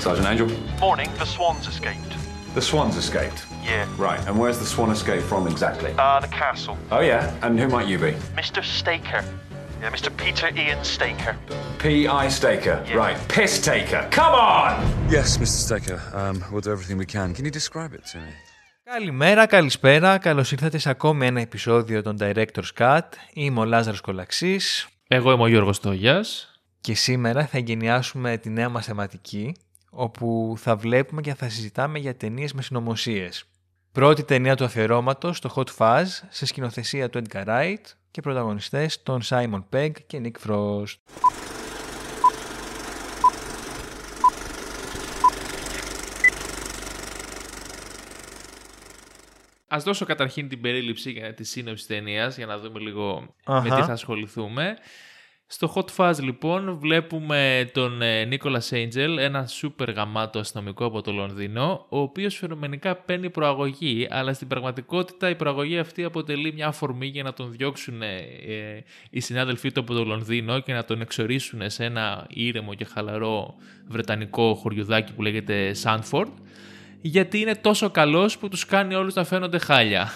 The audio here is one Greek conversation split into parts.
Sergeant Angel. Morning, the swans escaped. The swans escaped. Yeah. Right, and where's the swan escape from exactly? Uh, the castle. Oh, yeah, and who might you be? Mr. Staker. Yeah, Mr. Peter Ian Staker. P.I. Staker. Yeah. Right, piss taker. Come on! Yes, Mr. Staker. Um, we'll do everything we can. Can you describe it to me? Καλημέρα, καλησπέρα. Καλώς ήρθατε σε ακόμη ένα επεισόδιο των Director's Cut. Είμαι ο Λάζαρος Κολαξής Εγώ είμαι ο Γιώργος Τόγιας. και σήμερα θα εγκαινιάσουμε τη νέα μας θεματική όπου θα βλέπουμε και θα συζητάμε για ταινίες με συνωμοσίες. Πρώτη ταινία του αφιερώματος, το Hot Fuzz, σε σκηνοθεσία του Edgar Wright και πρωταγωνιστές τον Simon Pegg και Nick Frost. Ας δώσω καταρχήν την περίληψη για τη σύνοψη ταινίας για να δούμε λίγο Αχα. με τι θα ασχοληθούμε. Στο Hot Fuzz λοιπόν βλέπουμε τον Νίκολα Έιντζελ, ένα σούπερ γαμάτο αστυνομικό από το Λονδίνο, ο οποίος φαινομενικά παίρνει προαγωγή, αλλά στην πραγματικότητα η προαγωγή αυτή αποτελεί μια αφορμή για να τον διώξουν ε, οι συνάδελφοί του από το Λονδίνο και να τον εξορίσουν σε ένα ήρεμο και χαλαρό βρετανικό χωριουδάκι που λέγεται Σάντφορντ, γιατί είναι τόσο καλός που τους κάνει όλους να φαίνονται χάλια.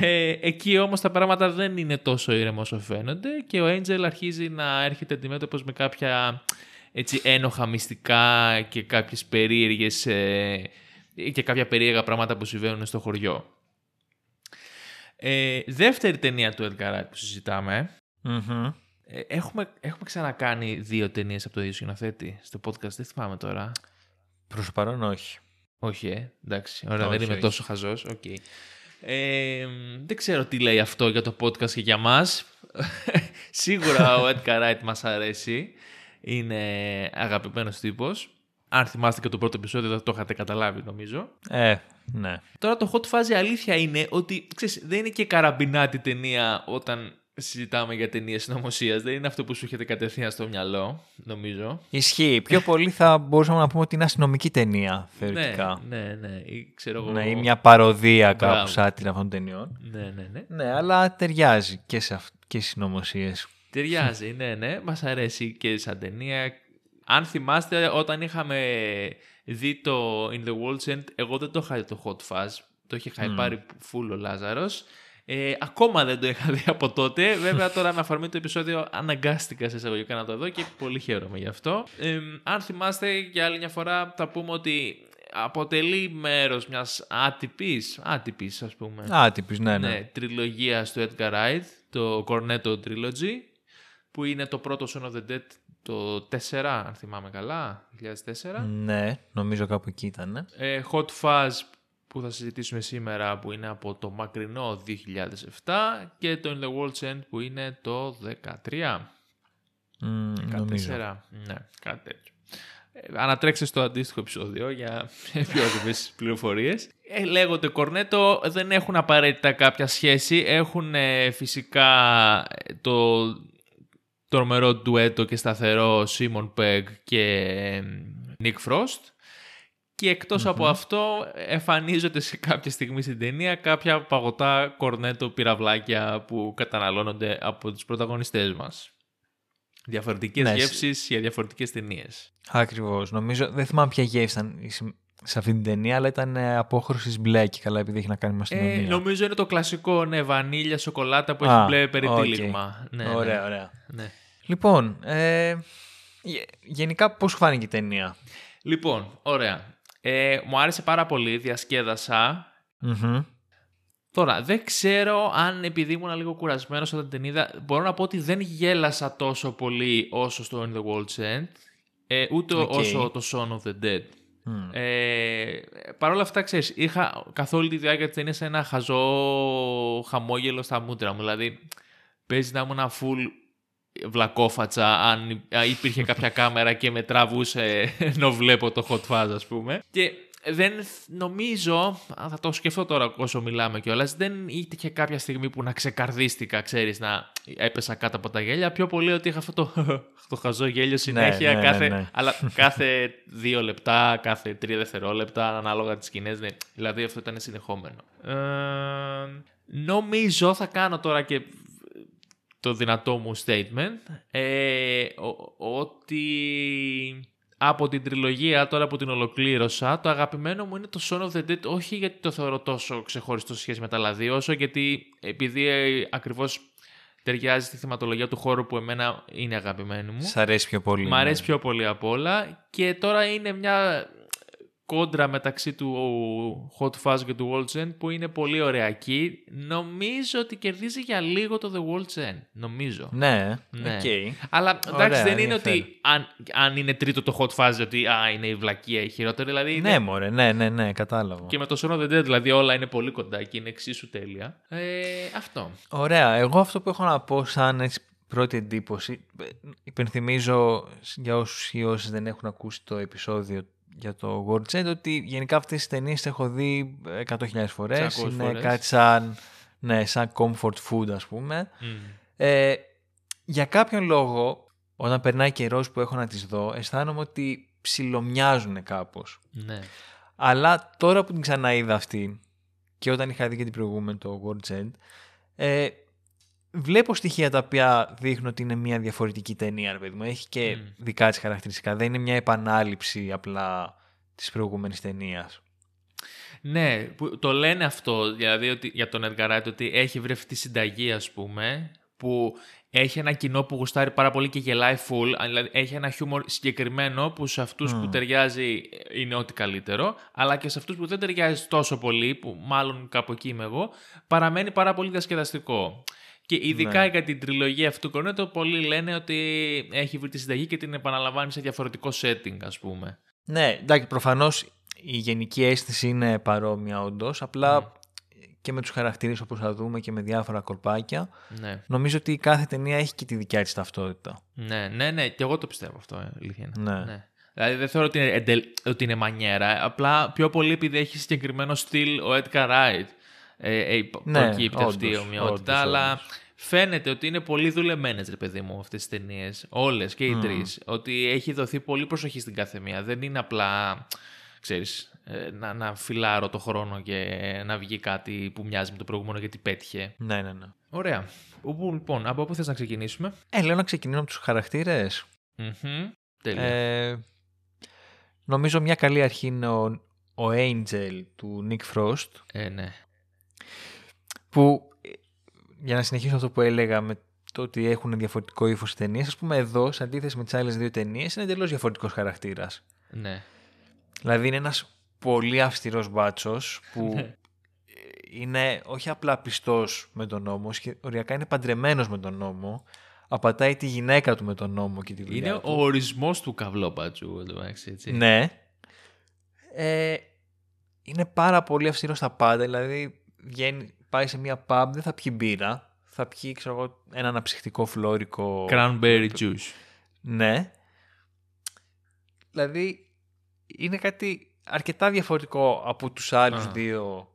Ε, εκεί όμως τα πράγματα δεν είναι τόσο ήρεμο όσο φαίνονται και ο Angel αρχίζει να έρχεται αντιμέτωπος με κάποια έτσι ένοχα μυστικά και κάποιες περίεργες ε, και κάποια περίεργα πράγματα που συμβαίνουν στο χωριό. Ε, δεύτερη ταινία του Edgar Wright που συζητάμε Μμμ. ε, έχουμε, έχουμε ξανακάνει δύο ταινίες από το ίδιο σκηνοθέτη στο podcast, δεν θυμάμαι τώρα. Προς το παρόν όχι. Όχι, ε. Εντάξει. Ωραία, Όχι, δεν είμαι όχι. τόσο χαζός. Οκ. Ε, δεν ξέρω τι λέει αυτό για το podcast και για μας. Σίγουρα ο Edgar Wright μας αρέσει. Είναι αγαπημένος τύπος. Αν θυμάστε και το πρώτο επεισόδιο θα το είχατε καταλάβει νομίζω. Ε, ναι. Τώρα το Hot Fuzz η αλήθεια είναι ότι ξέρεις, δεν είναι και καραμπινάτη ταινία όταν συζητάμε για ταινίες συνωμοσίας. Δεν είναι αυτό που σου έρχεται κατευθείαν στο μυαλό, νομίζω. Ισχύει. Πιο πολύ θα μπορούσαμε να πούμε ότι είναι αστυνομική ταινία, θεωρητικά. Ναι, ναι, ναι. Ή, ξέρω εγώ... Ναι, ή μια παροδία Μπράβο. κάπου σάτυρα αυτών των ταινιών. Ναι, ναι, ναι. Ναι, αλλά ταιριάζει και σε αυ... και στις συνωμοσίες. Ταιριάζει, ναι, ναι. Μας αρέσει και σαν ταινία. Αν θυμάστε, όταν είχαμε δει το In the World's End, εγώ δεν το είχα δει το Hot Fuzz. Το είχε χαϊπάρει φουλ ο Λάζαρος. Ε, ακόμα δεν το είχα δει από τότε. Βέβαια, τώρα με αφορμή το επεισόδιο αναγκάστηκα σε εισαγωγικά να το δω και πολύ χαίρομαι γι' αυτό. Ε, αν θυμάστε, για άλλη μια φορά θα πούμε ότι αποτελεί μέρος μιας άτυπης, άτυπης ας πούμε, Άτυπης, ναι, ναι. ναι, τριλογίας του Edgar Wright, το Cornetto Trilogy, που είναι το πρώτο Son of the Dead το 4, αν θυμάμαι καλά, 2004. Ναι, νομίζω κάπου εκεί ήταν. Ε, Hot Fuzz που θα συζητήσουμε σήμερα που είναι από το μακρινό 2007 και το In the World's End που είναι το 13. Μ, νομίζω. 14. Ναι, κάτι τέτοιο. Ε, ανατρέξτε στο αντίστοιχο επεισόδιο για πιο ακριβείς πληροφορίες. Ε, λέγονται κορνέτο, δεν έχουν απαραίτητα κάποια σχέση. Έχουν ε, φυσικά ε, το τρομερό ντουέτο και σταθερό Σίμον Πεγg και ε, Nick Frost. Και εκτος από αυτό εμφανίζονται σε κάποια στιγμή στην ταινία κάποια παγωτά κορνέτο πυραυλάκια που καταναλώνονται από τους πρωταγωνιστές μας. Διαφορετικές Ναι, γεύσεις για διαφορετικές ταινίες. Ακριβώς. Νομίζω, δεν θυμάμαι ποια γεύση ήταν η συμ- σε αυτή την ταινία, αλλά ήταν ε, απόχρωσης μπλε και καλά επειδή έχει να κάνει με αστυνομία. Ε, νομίζω είναι το κλασικό, ναι, βανίλια, σοκολάτα που Α, έχει μπλε περιτύλιγμα. οκ. Ναι, ωραία, ναι. ωραία. Ναι. Λοιπόν, ε, γε- γενικά πώς σου φάνηκε η ταινία; Λοιπόν, ωραία. Ε, μου άρεσε πάρα πολύ, διασκέδασα. Μμμ. Τώρα, δεν ξέρω αν επειδή ήμουν λίγο κουρασμένος όταν την είδα, μπορώ να πω ότι δεν γέλασα τόσο πολύ όσο στο The World's End, ε, ούτε Οκ. όσο το Shaun of the Dead. Μμ. Ε, Παρ' όλα αυτά, ξέρεις, είχα καθ' όλη τη διάρκεια της ταινίας ένα χαζό χαμόγελο στα μούτρα μου. Δηλαδή, παίζει να ήμουν ένα full βλακόφατσα αν υ- α, υπήρχε κάποια κάμερα και με τραβούσε ενώ βλέπω το Hot Fuzz, ας πούμε. Και δεν θ- νομίζω, α, θα το σκεφτώ τώρα όσο μιλάμε κιόλας, δεν είχε κάποια στιγμή που να ξεκαρδίστηκα, ξέρεις, να έπεσα κάτω από τα γέλια. Πιο πολύ ότι είχα αυτό το, το χαζό γέλιο συνέχεια, ναι, ναι, κάθε, ναι. αλλά κάθε δύο λεπτά, κάθε τρία δευτερόλεπτα, ανάλογα τις σκηνές, ναι. δηλαδή αυτό ήταν συνεχόμενο. Ε, νομίζω θα κάνω τώρα και το δυνατό μου statement ε, ο- ότι από την τριλογία, τώρα που την ολοκλήρωσα, το αγαπημένο μου είναι το Son of the Dead, όχι γιατί το θεωρώ τόσο ξεχωριστό σε σχέση με τα άλλα δύο, όσο γιατί επειδή ε, ακριβώς ταιριάζει στη θεματολογία του χώρου που εμένα είναι αγαπημένη μου. Σ' αρέσει πιο πολύ. Μ' ναι. αρέσει πιο πολύ απ' όλα και τώρα είναι μια κόντρα μεταξύ του Hot Fuzz και του World's End που είναι πολύ ωραιακή. Νομίζω ότι κερδίζει για λίγο το The World's End. Νομίζω. Ναι, Ναι. οκ. Αλλά εντάξει Ωραία, δεν είναι ενδιαφέρον. ότι αν, αν είναι τρίτο το Hot Fuzz ότι α, είναι η βλακεία η χειρότερη. Δηλαδή είναι- Ναι, μωρέ, ναι, ναι, ναι, κατάλαβα. και με το Shaun of the Dead δηλαδή όλα είναι πολύ κοντά και είναι εξίσου τέλεια. Ε, αυτό. Ωραία. Εγώ αυτό που έχω να πω σαν έτσι, πρώτη εντύπωση, ε, υπενθυμίζω για όσους ή όσες δεν έχουν ακούσει το επεισόδιο για το World's End ότι γενικά αυτές τις ταινίες τις έχω δει 100.000 φορές. 600 Είναι φορές. κάτι σαν, ναι, σαν comfort food ας πούμε. Μμ. Ε, για κάποιον λόγο, όταν περνάει καιρός που έχω να τις δω, αισθάνομαι ότι ψιλομοιάζουν κάπως. Ναι. Αλλά τώρα που την ξαναείδα αυτή και όταν είχα δει και την προηγούμενη το World's End, ε, βλέπω στοιχεία τα οποία δείχνουν ότι είναι μια διαφορετική ταινία, ρε παιδί μου. Έχει και Μμ. δικά της χαρακτηριστικά. Δεν είναι μια επανάληψη απλά της προηγούμενης ταινίας. Ναι, που το λένε αυτό δηλαδή ότι, για τον Edgar Wright ότι έχει βρει αυτή τη συνταγή ας πούμε που έχει ένα κοινό που γουστάρει πάρα πολύ και γελάει full, δηλαδή έχει ένα χιούμορ συγκεκριμένο που σε αυτούς που ταιριάζει είναι ό,τι καλύτερο, αλλά και σε αυτούς που δεν ταιριάζει τόσο πολύ, που μάλλον κάπου εκεί είμαι εγώ, παραμένει πάρα πολύ διασκεδαστικό. Και ειδικά Ναι. για την τριλογία αυτού του Κορνέτο, πολλοί λένε ότι έχει βρει τη συνταγή και την επαναλαμβάνει σε διαφορετικό setting, ας πούμε. Ναι, εντάξει, προφανώς η γενική αίσθηση είναι παρόμοια όντως. Απλά και με τους χαρακτήρες όπως θα δούμε και με διάφορα κορπάκια, Ναι. νομίζω ότι κάθε ταινία έχει και τη δικιά της ταυτότητα. Ναι, ναι, ναι, και εγώ το πιστεύω αυτό, ε, αλήθεια είναι. Ναι. Δηλαδή δεν θεωρώ ότι είναι, εντελ- ότι είναι μανιέρα, απλά πιο πολύ επειδή έχει συγκεκριμένο στυλ ο Edgar Wright. Ε, ε, προ- Ναι, προκύπτει αυτή η όντως, ομοιότητα, όντως, αλλά όντως. φαίνεται ότι είναι πολύ δουλεμένες, ρε παιδί μου, αυτές τις ταινίες. Όλες και οι τρεις. Ότι έχει δοθεί πολύ προσοχή στην κάθε μία. Δεν είναι απλά, ξέρεις, ε, να, να φιλάρω το χρόνο και να βγει κάτι που μοιάζει με το προηγούμενο γιατί πέτυχε. Ναι, ναι, ναι. Ωραία. Όπου, λοιπόν, από πού θες να ξεκινήσουμε; Ε, λέω να ξεκινήσω από τους χαρακτήρες. Μμμ. Τέλεια. Ε, νομίζω μια καλή αρχή είναι ο, ο Angel του Nick Frost Ε, ναι. Που ε, για να συνεχίσω αυτό που έλεγα με το ότι έχουν διαφορετικό ύφος οι ταινίες, ας πούμε εδώ, σε αντίθεση με τις άλλες δύο ταινίες, είναι εντελώς διαφορετικός χαρακτήρας. Ναι. Δηλαδή είναι ένας πολύ αυστηρός μπάτσος που Ναι. είναι όχι απλά πιστός με τον νόμο, σχε- οριακά είναι παντρεμένος με τον νόμο. Απατάει τη γυναίκα του με τον νόμο και τη δουλειά Είναι του. ο ορισμός του καυλόπατζου, εν τω μεταξύ, έτσι. Ναι. Ε, είναι πάρα πολύ αυστηρό στα πάντα. Δηλαδή, βγαίνει, πάει σε μια pub, δεν θα πιει μπύρα. Θα πιει, ξέρω εγώ, ένα αναψυχτικό φλόρικο. Cranberry juice. Ναι. Δηλαδή, είναι κάτι αρκετά διαφορετικό από τους άλλους Α. δύο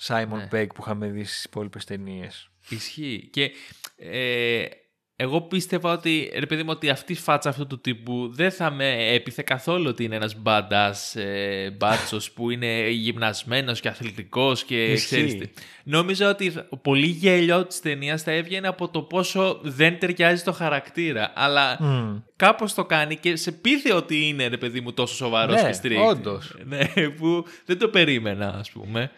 Simon Ναι. Pegg που είχαμε δει στις υπόλοιπες ταινίες. Ισχύει. Και ε, εγώ πίστευα ότι, ρε παιδί μου, ότι αυτή η φάτσα αυτού του τύπου δεν θα με έπιθε καθόλου ότι είναι ένας badass ε, μπάτσος που είναι γυμνασμένος και αθλητικός και Ισχύει. ξέρεις τι. Νόμιζα ότι θα- πολύ γέλιο της ταινίας θα έβγαινε από το πόσο δεν ταιριάζει το χαρακτήρα. Αλλά Μμ. κάπως το κάνει και σε πείθε ότι είναι, ρε παιδί μου, τόσο σοβαρός Ναι, και strict. όντως. Ναι, που δεν το περίμενα, ας πούμε.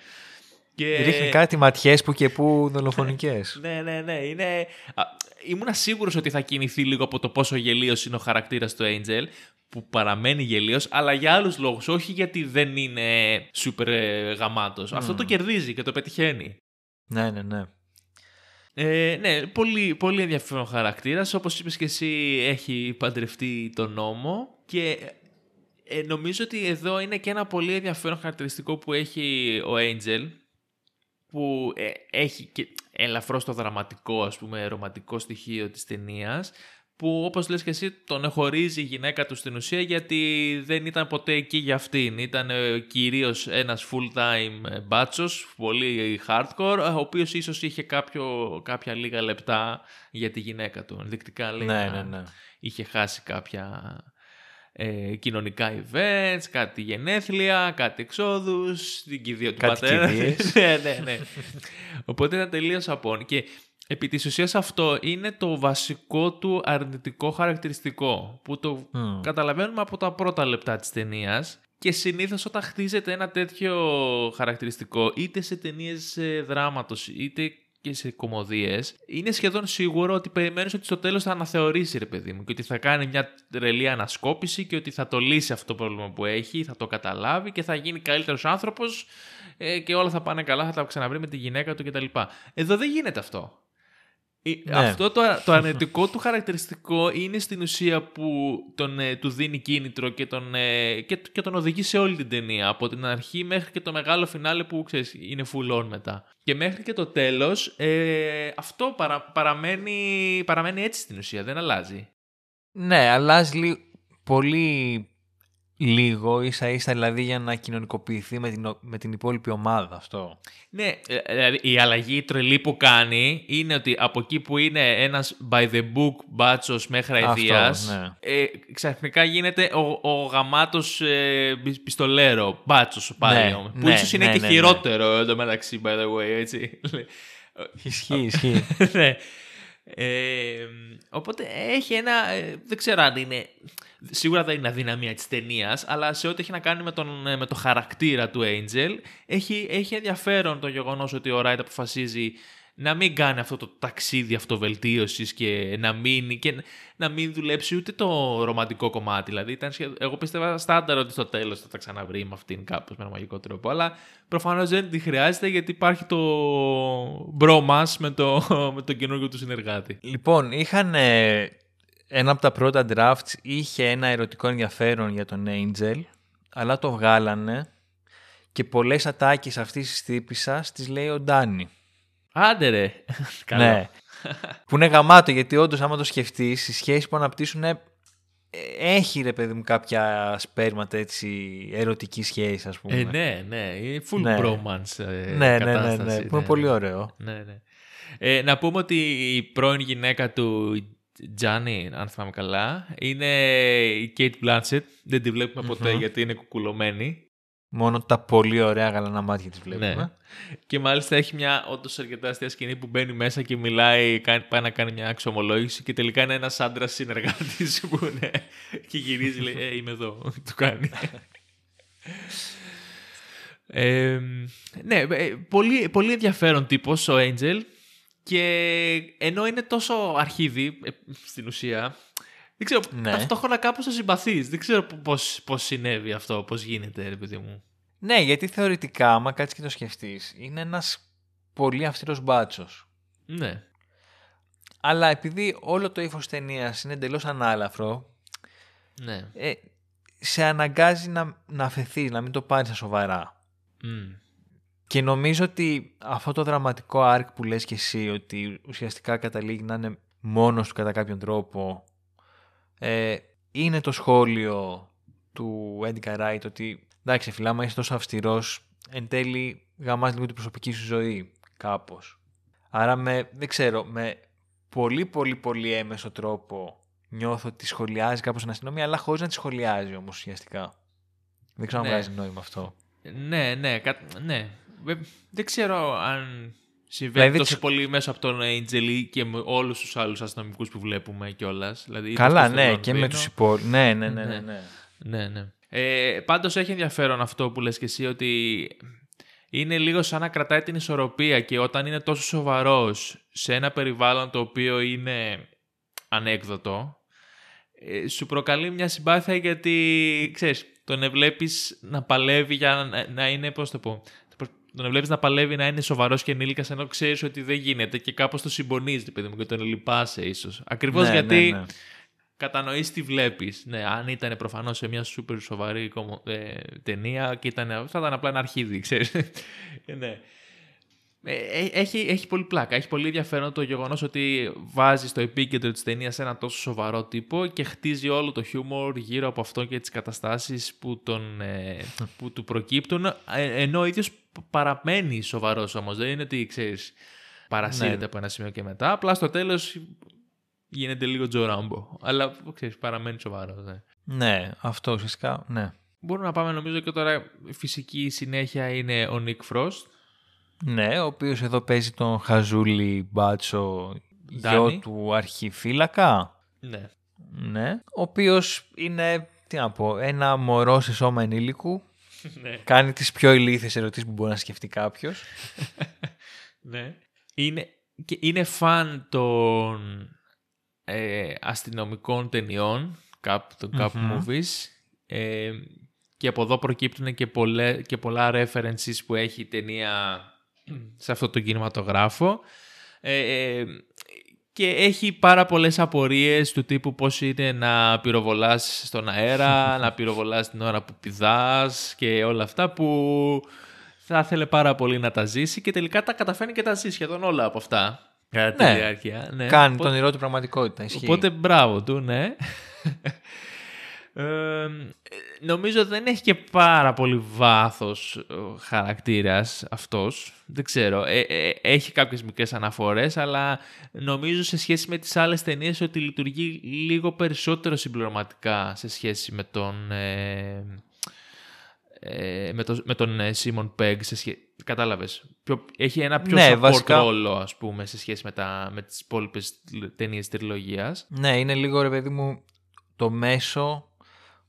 Και... Ρίχνει κάτι ματιές που και που δολοφονικές. Ναι, ναι, ναι. Είναι... Α, ήμουνα σίγουρος ότι θα κινηθεί λίγο από το πόσο γελίος είναι ο χαρακτήρας του Angel, που παραμένει γελίος, αλλά για άλλους λόγους, όχι γιατί δεν είναι σούπερ ε, γαμάτος. Αυτό το κερδίζει και το πετυχαίνει. ναι, ναι, ναι. Ε, ναι, πολύ, πολύ ενδιαφέρον χαρακτήρας. Όπως είπες και εσύ, έχει παντρευτεί τον νόμο και ε, νομίζω ότι εδώ είναι και ένα πολύ ενδιαφέρον χαρακτηριστικό που έχει ο Angel που ε, έχει και ελαφρώς το δραματικό, ας πούμε, ρομαντικό στοιχείο της ταινίας. που όπως λες και εσύ τον χωρίζει η γυναίκα του στην ουσία γιατί δεν ήταν ποτέ εκεί για αυτήν. Ήταν ε, κυρίως ένας full-time ε, μπάτσος, πολύ hardcore, ο οποίος ίσως είχε κάποιο, κάποια λίγα λεπτά για τη γυναίκα του. Ενδεικτικά λέει Ναι, να ναι, ναι. είχε χάσει κάποια ε, κοινωνικά events, κάτι γενέθλια, κάτι εξόδους, την κηδεία του Κάτι πατέρα. κηδείες. ναι, ναι, ναι. Οπότε ήταν τελείως απόν. Και επί της ουσίας αυτό είναι το βασικό του αρνητικό χαρακτηριστικό που το Μμ. καταλαβαίνουμε από τα πρώτα λεπτά της ταινίας. Και συνήθως όταν χτίζεται ένα τέτοιο χαρακτηριστικό είτε σε ταινίες δράματος είτε και σε κομμωδίες είναι σχεδόν σίγουρο ότι περιμένεις ότι στο τέλος θα αναθεωρήσει ρε παιδί μου και ότι θα κάνει μια τρελή ανασκόπηση και ότι θα το λύσει αυτό το πρόβλημα που έχει, θα το καταλάβει και θα γίνει καλύτερος άνθρωπος ε, και όλα θα πάνε καλά, θα τα ξαναβρει με τη γυναίκα του κτλ. Εδώ δεν γίνεται αυτό. Ε, Ναι. Αυτό το, το αρνητικό του χαρακτηριστικό είναι στην ουσία που τον, ε, του δίνει κίνητρο και τον, ε, και, και τον οδηγεί σε όλη την ταινία. Από την αρχή μέχρι και το μεγάλο φινάλε που ξέρεις, είναι full on μετά. Και μέχρι και το τέλος ε, αυτό παρα, παραμένει, παραμένει έτσι στην ουσία, δεν αλλάζει. Ναι, αλλάζει λι- πολύ λίγο ίσα ίσα δηλαδή για να κοινωνικοποιηθεί με την, ο- με την υπόλοιπη ομάδα αυτό. Ναι, ε, δηλαδή η αλλαγή τρελή που κάνει είναι ότι από εκεί που είναι ένας by the book μπάτσος μέχρι Αυτό, αηδίας, ναι. ε, ξαφνικά γίνεται ο, ο γαμάτος ε, πι- πιστολέρο μπάτσος πάλι. Ναι, όμως, που ναι, ίσως είναι ναι, και ναι, ναι. χειρότερο εντωμεταξύ by the way, έτσι. Ισχύει, ισχύει. ναι. Ε, οπότε έχει ένα. ε, δεν ξέρω αν είναι. Σίγουρα δεν είναι αδυναμία της ταινίας, αλλά σε ό,τι έχει να κάνει με, τον, ε, με το χαρακτήρα του Angel, έχει, έχει ενδιαφέρον το γεγονός ότι ο Ράιτ αποφασίζει να μην κάνει αυτό το ταξίδι αυτοβελτίωσης και να μην, και να μην δουλέψει ούτε το ρομαντικό κομμάτι. Δηλαδή, ήταν σχεδόν, εγώ πίστευα στάνταρ ότι στο τέλος θα τα ξαναβρει με αυτήν κάπως με ένα μαγικό τρόπο. Αλλά προφανώς δεν τη χρειάζεται γιατί υπάρχει το μπρο με, το, με τον καινούργιο του συνεργάτη. Λοιπόν, είχαν ε, ένα από τα πρώτα drafts είχε ένα ερωτικό ενδιαφέρον για τον Angel, αλλά το βγάλανε και πολλές ατάκες αυτής της τύπισσας τις λέει ο Ντάνι. Άντε ρε. Καλά. Ναι. που είναι γαμάτο γιατί όντως άμα το σκεφτείς η σχέση που αναπτύσσουν ε, έχει ρε παιδί μου κάποια σπέρματα έτσι ερωτική σχέση ας πούμε. Ε, ναι, ναι. Είναι full Ναι. bromance ε, ναι, ναι, ναι, κατάσταση. ναι, που είναι πολύ ωραίο. Ναι, ναι. Ε, να πούμε ότι η πρώην γυναίκα του Τζάνι, αν θυμάμαι καλά, είναι η Kate Blanchett. Δεν τη βλέπουμε ποτέ γιατί είναι κουκουλωμένη. Μόνο τα πολύ ωραία γαλανά μάτια της βλέπουμε. Ναι. Και μάλιστα έχει μια όντως αρκετά αστεία σκηνή που μπαίνει μέσα και μιλάει, κάνει- πάει να κάνει μια αξιομολόγηση και τελικά είναι ένας άντρας συνεργάτης που είναι. και γυρίζει, λέει: Ε, είμαι εδώ. Του κάνει. Ε, ναι, ε, πολύ, πολύ ενδιαφέρον τύπος ο Angel και ενώ είναι τόσο αρχίδι ε, στην ουσία δεν ξέρω, Ναι. ταυτόχρονα κάπως το συμπαθείς. Δεν ξέρω πώς, πώς συνέβη αυτό, πώς γίνεται ρε παιδί μου. Ναι, γιατί θεωρητικά, άμα κάτσεις και το σκεφτείς, είναι ένας πολύ αυστηρός μπάτσος. Ναι. Αλλά επειδή όλο το ύφος ταινίας είναι εντελώς ανάλαφρο, Ναι. ε, σε αναγκάζει να, να αφαιθείς, να μην το πάρεις στα σοβαρά. Μμ. Και νομίζω ότι αυτό το δραματικό arc που λες και εσύ, ότι ουσιαστικά καταλήγει να είναι μόνος του κατά κάποιον τρόπο, ε, είναι το σχόλιο του Edgar Wright ότι εντάξει φίλα, άμα είσαι τόσο αυστηρός, εν τέλει γαμάς λίγο την προσωπική σου ζωή, κάπως. Άρα με, δεν ξέρω, με πολύ πολύ πολύ έμεσο τρόπο νιώθω ότι σχολιάζει κάπως την αστυνομία, αλλά χωρίς να τη σχολιάζει όμως ουσιαστικά. Δεν ξέρω αν Ναι. βγάζει νόημα αυτό. Ναι, ναι, κα... ναι. Ε, Δεν ξέρω αν συμβαίνει Δηλαδή, τόσο τσι- πολύ μέσα από τον Angel και με όλους τους άλλους αστυνομικούς που βλέπουμε κιόλας. Δηλαδή, είτε Καλά, στο ναι, Λονδίνο. και με τους υπόλοιπους. Ναι, ναι, ναι, ναι. Ναι. ναι. Ναι, ναι. Ε, πάντως έχει ενδιαφέρον αυτό που λες και εσύ ότι είναι λίγο σαν να κρατάει την ισορροπία και όταν είναι τόσο σοβαρός σε ένα περιβάλλον το οποίο είναι ανέκδοτο ε, σου προκαλεί μια συμπάθεια γιατί ξέρεις τον βλέπεις να παλεύει για να, να είναι πώς το πω τον βλέπεις να παλεύει να είναι σοβαρός και ενήλικας ενώ ξέρεις ότι δεν γίνεται και κάπως το συμπονίζεις παιδί μου και τον λυπάσαι ίσως ακριβώς Ναι, γιατί ναι, ναι. κατανοείς τι βλέπεις. Ναι, αν ήταν προφανώς σε μια σούπερ σοβαρή κομμω- ε, ταινία και ήταν, θα ήταν απλά ένα αρχίδι, ξέρεις. Ε, ναι. Ε, ε, έχει, έχει πολύ πλάκα. Έχει πολύ ενδιαφέρον το γεγονός ότι βάζεις στο επίκεντρο της ταινίας ένα τόσο σοβαρό τύπο και χτίζει όλο το χιούμορ γύρω από αυτό και τις καταστάσεις που, τον, ε, που του προκύπτουν ε, ενώ ο ίδιος παραμένει σοβαρός όμως. Δεν είναι ότι, ξέρεις, παρασύρεται Ναι. από ένα σημείο και μετά. Απλά στο τέλος γίνεται λίγο Τζο Ράμπο. Αλλά ξέρεις, παραμένει σοβαρός. Ναι. Ναι, αυτό ουσιαστικά, ναι. Μπορούμε να πάμε νομίζω και τώρα. η Φυσική συνέχεια είναι ο Νίκ Φρόστ. Ναι, ο οποίος εδώ παίζει τον Χαζούλη Μπάτσο, γιο Ντάνι. του αρχιφύλακα. Ναι. Ναι, ο οποίος είναι, τι να πω, ένα μωρό σε σώμα ενήλικου. Ναι. Κάνει τις πιο ηλίθιες ερωτήσεις που μπορεί να σκεφτεί κάποιος. Ναι. Είναι, και είναι φαν των ε, αστυνομικών ταινιών, cap, των cap movies. Ε, και από εδώ προκύπτουν και, πολλέ, και πολλά references που έχει η ταινία σε αυτό το κινηματογράφο. Ε, ε, και έχει πάρα πολλές απορίες του τύπου πώς είναι να πυροβολάς στον αέρα, να πυροβολάς την ώρα που πηδάς και όλα αυτά που θα ήθελε πάρα πολύ να τα ζήσει και τελικά τα καταφέρνει και τα ζει σχεδόν όλα από αυτά. Κατά τη Ναι. διάρκεια. Ναι. Κάνει Οπότε- τον ηρώ του πραγματικότητα. Ισχύει. Οπότε μπράβο του, ναι. Ε, νομίζω δεν έχει και πάρα πολύ βάθος ο χαρακτήρας αυτός. Δεν ξέρω. Ε, ε, έχει κάποιες μικρές αναφορές, αλλά νομίζω σε σχέση με τις άλλες ταινίες ότι λειτουργεί λίγο περισσότερο συμπληρωματικά σε σχέση με τον... ε, ε, με, το, με τον ε, Σίμον Πέγ σε σχέ... Κατάλαβες. Πιο, έχει ένα πιο Ναι, support βασικά- ρόλο, ας πούμε, σε σχέση με, τα, με τις υπόλοιπες ταινίες τριλογίας. Ναι, είναι λίγο ρε παιδί μου το μέσο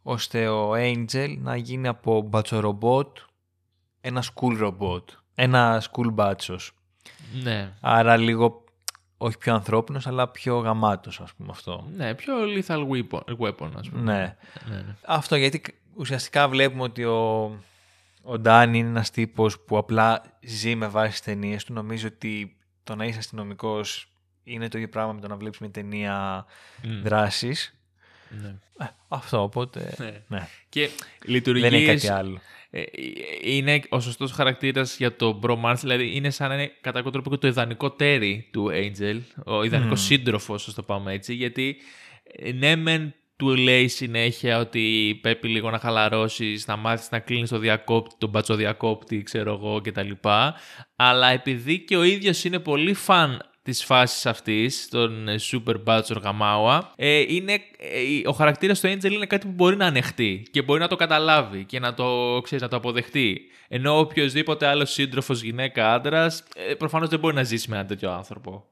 ώστε ο Angel να γίνει από μπατσορομπότ ένα school robot. Ένα school μπάτσος. Ναι. Άρα λίγο όχι πιο ανθρώπινος αλλά πιο γαμάτος ας πούμε αυτό. Ναι, πιο lethal weapon, weapon ας πούμε. Ναι. ναι, ναι. Αυτό γιατί ουσιαστικά βλέπουμε ότι ο, ο Ντάνι είναι ένας τύπος που απλά ζει με βάση τις ταινίες του. Νομίζω ότι το να είσαι αστυνομικός είναι το ίδιο πράγμα με το να βλέπεις μια ταινία Μμ. δράσης. Ναι. Ε, αυτό, οπότε... Ναι. ναι. Και λειτουργείς. Δεν έχει κάτι άλλο. Ε, είναι ο σωστός χαρακτήρας για το bromance, δηλαδή είναι σαν να είναι κατά κάποιο τρόπο και το ιδανικό τέρι του Angel, ο ιδανικός Μμμ. σύντροφος, ας το πάμε έτσι, γιατί ε, ναι, μεν του λέει συνέχεια ότι πρέπει λίγο να χαλαρώσεις, να μάθεις να κλείνεις το διακόπτη, τον μπατσοδιακόπτη, ξέρω εγώ κτλ. Αλλά επειδή και ο ίδιος είναι πολύ φαν της φάσης αυτής, τον ε, Super Butcher Γαμάουα, ε, είναι, ε, ο χαρακτήρας του Angel είναι κάτι που μπορεί να ανεχτεί και μπορεί να το καταλάβει και να το, ξέρεις, να το αποδεχτεί. Ενώ οποιοδήποτε άλλο σύντροφος, γυναίκα, άντρας, ε, προφανώς δεν μπορεί να ζήσει με έναν τέτοιο άνθρωπο.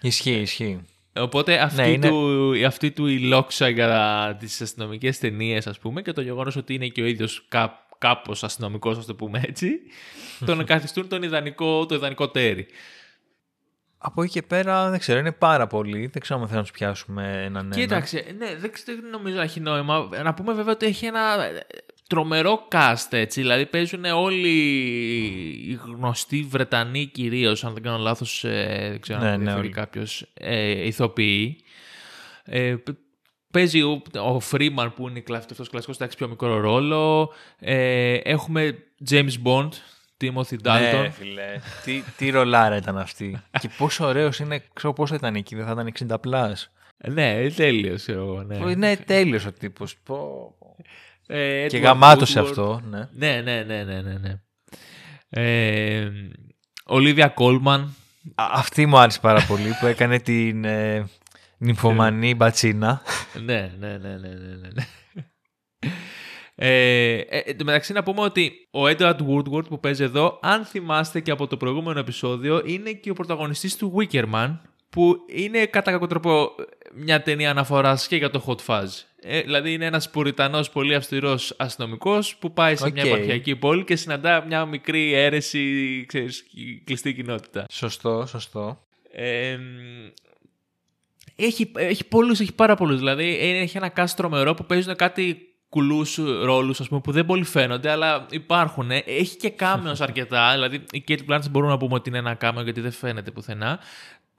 Ισχύει, ισχύει. Οπότε αυτή, Ναι, είναι- του, αυτή του η λόξα για τις αστυνομικές ταινίε, ας πούμε, και το γεγονός ότι είναι και ο ίδιος κά, κάπως αστυνομικός, ας το πούμε έτσι, τον καθιστούν τον ιδανικό, το ιδανικό τέρι. Από εκεί και πέρα δεν ξέρω, είναι πάρα πολύ. Δεν ξέρω αν θέλω να τους πιάσουμε έναν ένα. Κοίταξε, ναι, δεν, δεν νομίζω να έχει νόημα. Να πούμε βέβαια ότι έχει ένα ε, τρομερό cast έτσι. Δηλαδή παίζουν όλοι οι γνωστοί Βρετανοί κυρίως, αν δεν κάνω λάθος, ε, δεν ξέρω Ναι, αν ναι, ενδιαφέρει όλοι. κάποιος, ε, ηθοποιοί. Ε, π- παίζει ο, ο Freeman που είναι κλα- αυτός κλασικός, εντάξει, πιο μικρό ρόλο. Ε, έχουμε James Bond, Timothy Dalton. Ναι, φίλε. τι, τι ρολάρα ήταν αυτή. και πόσο ωραίος είναι, ξέρω πόσο ήταν εκεί, δεν θα ήταν 60 πλάς. Ναι, τέλειος εγώ, ναι. Είναι τέλειος ο τύπος. Ε, και Edward γαμάτος Woodward. αυτό, ναι. Ναι, ναι, ναι, ναι, ναι. ναι. Ε, Ολίβια Κόλμαν. Α, αυτή μου άρεσε πάρα πολύ που έκανε την ε, νυμφωμανή μπατσίνα. ναι, ναι, ναι, ναι, ναι, ναι, ναι. Ε, ε, εν τω μεταξύ να πούμε ότι ο Edward Woodward που παίζει εδώ, αν θυμάστε και από το προηγούμενο επεισόδιο, είναι και ο πρωταγωνιστής του Wickerman, που είναι κατά κάποιο τρόπο μια ταινία αναφοράς και για το Hot Fuzz. Ε, δηλαδή είναι ένας πουριτανός πολύ αυστηρός αστυνομικός που πάει σε μια Οκ. επαρχιακή πόλη και συναντά μια μικρή αίρεση, ξέρεις, κλειστή κοινότητα. σωστό, σωστό. Ε, έχει, έχει πολλούς, έχει πάρα πολλούς. Δηλαδή έχει ένα cast τρομερό που παίζουν κάτι κουλούς ρόλους ας πούμε, που δεν πολύ φαίνονται, αλλά υπάρχουν. Έχει και cameos αρκετά. δηλαδή η Cate Blanchett μπορούμε να πούμε ότι είναι ένα κάμεο γιατί δεν φαίνεται πουθενά.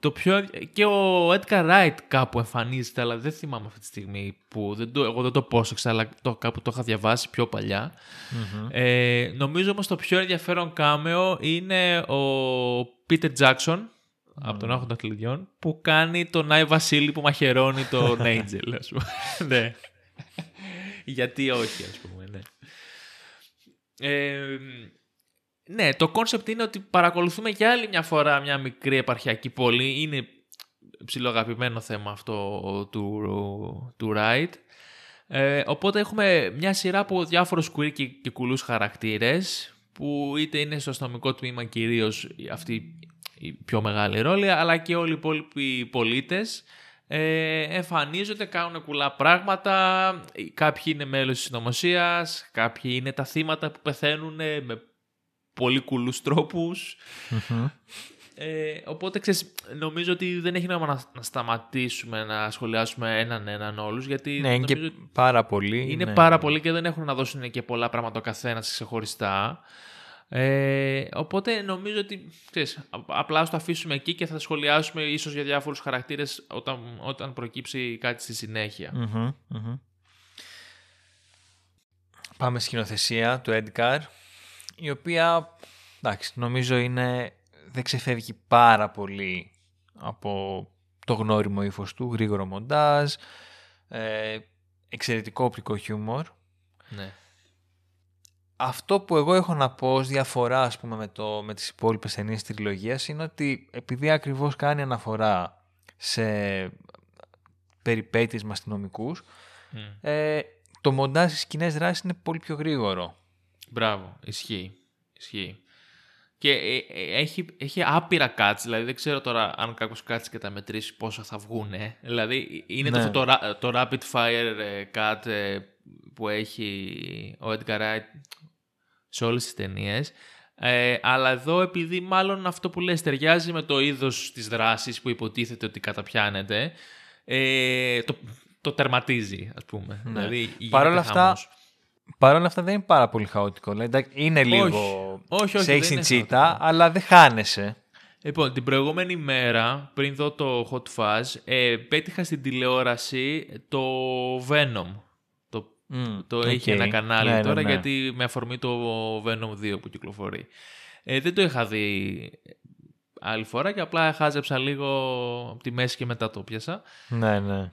Το πιο... Και ο Edgar Wright κάπου εμφανίζεται, αλλά δεν θυμάμαι αυτή τη στιγμή που δεν το, εγώ δεν το πρόσεξα, αλλά το, κάπου το είχα διαβάσει πιο παλιά. Ε, νομίζω όμως το πιο ενδιαφέρον κάμεο είναι ο Peter Jackson από τον Άρχοντα Κλειδιών που κάνει τον Άι Βασίλη που μαχαιρώνει τον Angel ας πούμε. ναι. Γιατί όχι ας πούμε ναι. Ε, ναι, το concept είναι ότι παρακολουθούμε για άλλη μια φορά μια μικρή επαρχιακή πόλη. Είναι ψιλοαγαπημένο θέμα αυτό του, του Wright. Ε, οπότε έχουμε μια σειρά από διάφορους queer και, και κουλούς χαρακτήρες που είτε είναι στο αστυνομικό τμήμα κυρίως αυτή η πιο μεγάλη ρόλη, αλλά και όλοι οι υπόλοιποι πολίτες ε, εμφανίζονται, κάνουν κουλά πράγματα, κάποιοι είναι μέλος της συνωμοσίας, κάποιοι είναι τα θύματα που πεθαίνουν με πολύ κουλούς τρόπους. Ε, οπότε ξέρεις, νομίζω ότι δεν έχει νόημα να, να σταματήσουμε να σχολιάσουμε έναν έναν όλους γιατί Ναι, είναι και νομίζω πάρα πολύ. είναι ναι. πάρα πολλοί και δεν έχουν να δώσουν και πολλά πράγματα ο καθένας ξεχωριστά. Ε, οπότε νομίζω ότι ξέρεις, α- απλά ας το αφήσουμε εκεί και θα σχολιάσουμε ίσως για διάφορους χαρακτήρες όταν, όταν προκύψει κάτι στη συνέχεια. Μμμ, μμμ. Πάμε στη σκηνοθεσία του Edgar, η οποία εντάξει, νομίζω είναι, δεν ξεφεύγει πάρα πολύ από το γνώριμο ύφος του, γρήγορο μοντάζ, ε, εξαιρετικό οπτικό χιούμορ. Ναι. Αυτό που εγώ έχω να πω ως διαφορά ας πούμε, με, το, με τις υπόλοιπες ταινίες της τριλογίας είναι ότι επειδή ακριβώς κάνει αναφορά σε περιπέτειες με αστυνομικούς, Μμ. ε, το μοντάζ στις σκηνές δράσεις είναι πολύ πιο γρήγορο. Μπράβο, ισχύει. ισχύει. Και ε, ε, έχει, έχει άπειρα cuts, δηλαδή δεν ξέρω τώρα αν κάποιος κάτσει και τα μετρήσει πόσα θα βγουνε. Δηλαδή είναι Ναι. το, αυτό το, ra- το rapid fire ε, cut ε, που έχει ο Edgar Wright σε όλες τις ταινίες. Ε, αλλά εδώ επειδή μάλλον αυτό που λες ταιριάζει με το είδος της δράσης που υποτίθεται ότι καταπιάνεται, ε, το, το τερματίζει ας πούμε. Ναι. Δηλαδή, γίνεται Παρ' όλα αυτά, χαμός. Παρ' όλα αυτά δεν είναι πάρα πολύ χαοτικό. Δηλαδή, εντάξει, είναι λίγο Όχι, όχι, σε δεν έχεις είναι τσίτα, χαοτικό. αλλά δεν χάνεσαι. Λοιπόν, την προηγούμενη μέρα, πριν δω το Hot Fuzz, ε, πέτυχα στην τηλεόραση το Venom. Το, Μμ, το οκ. έχει ένα κανάλι Ναι, ναι, τώρα, ναι. γιατί με αφορμή το Venom 2 που κυκλοφορεί. Ε, δεν το είχα δει άλλη φορά και απλά χάζεψα λίγο από τη μέση και μετά το πιάσα. Ναι, ναι.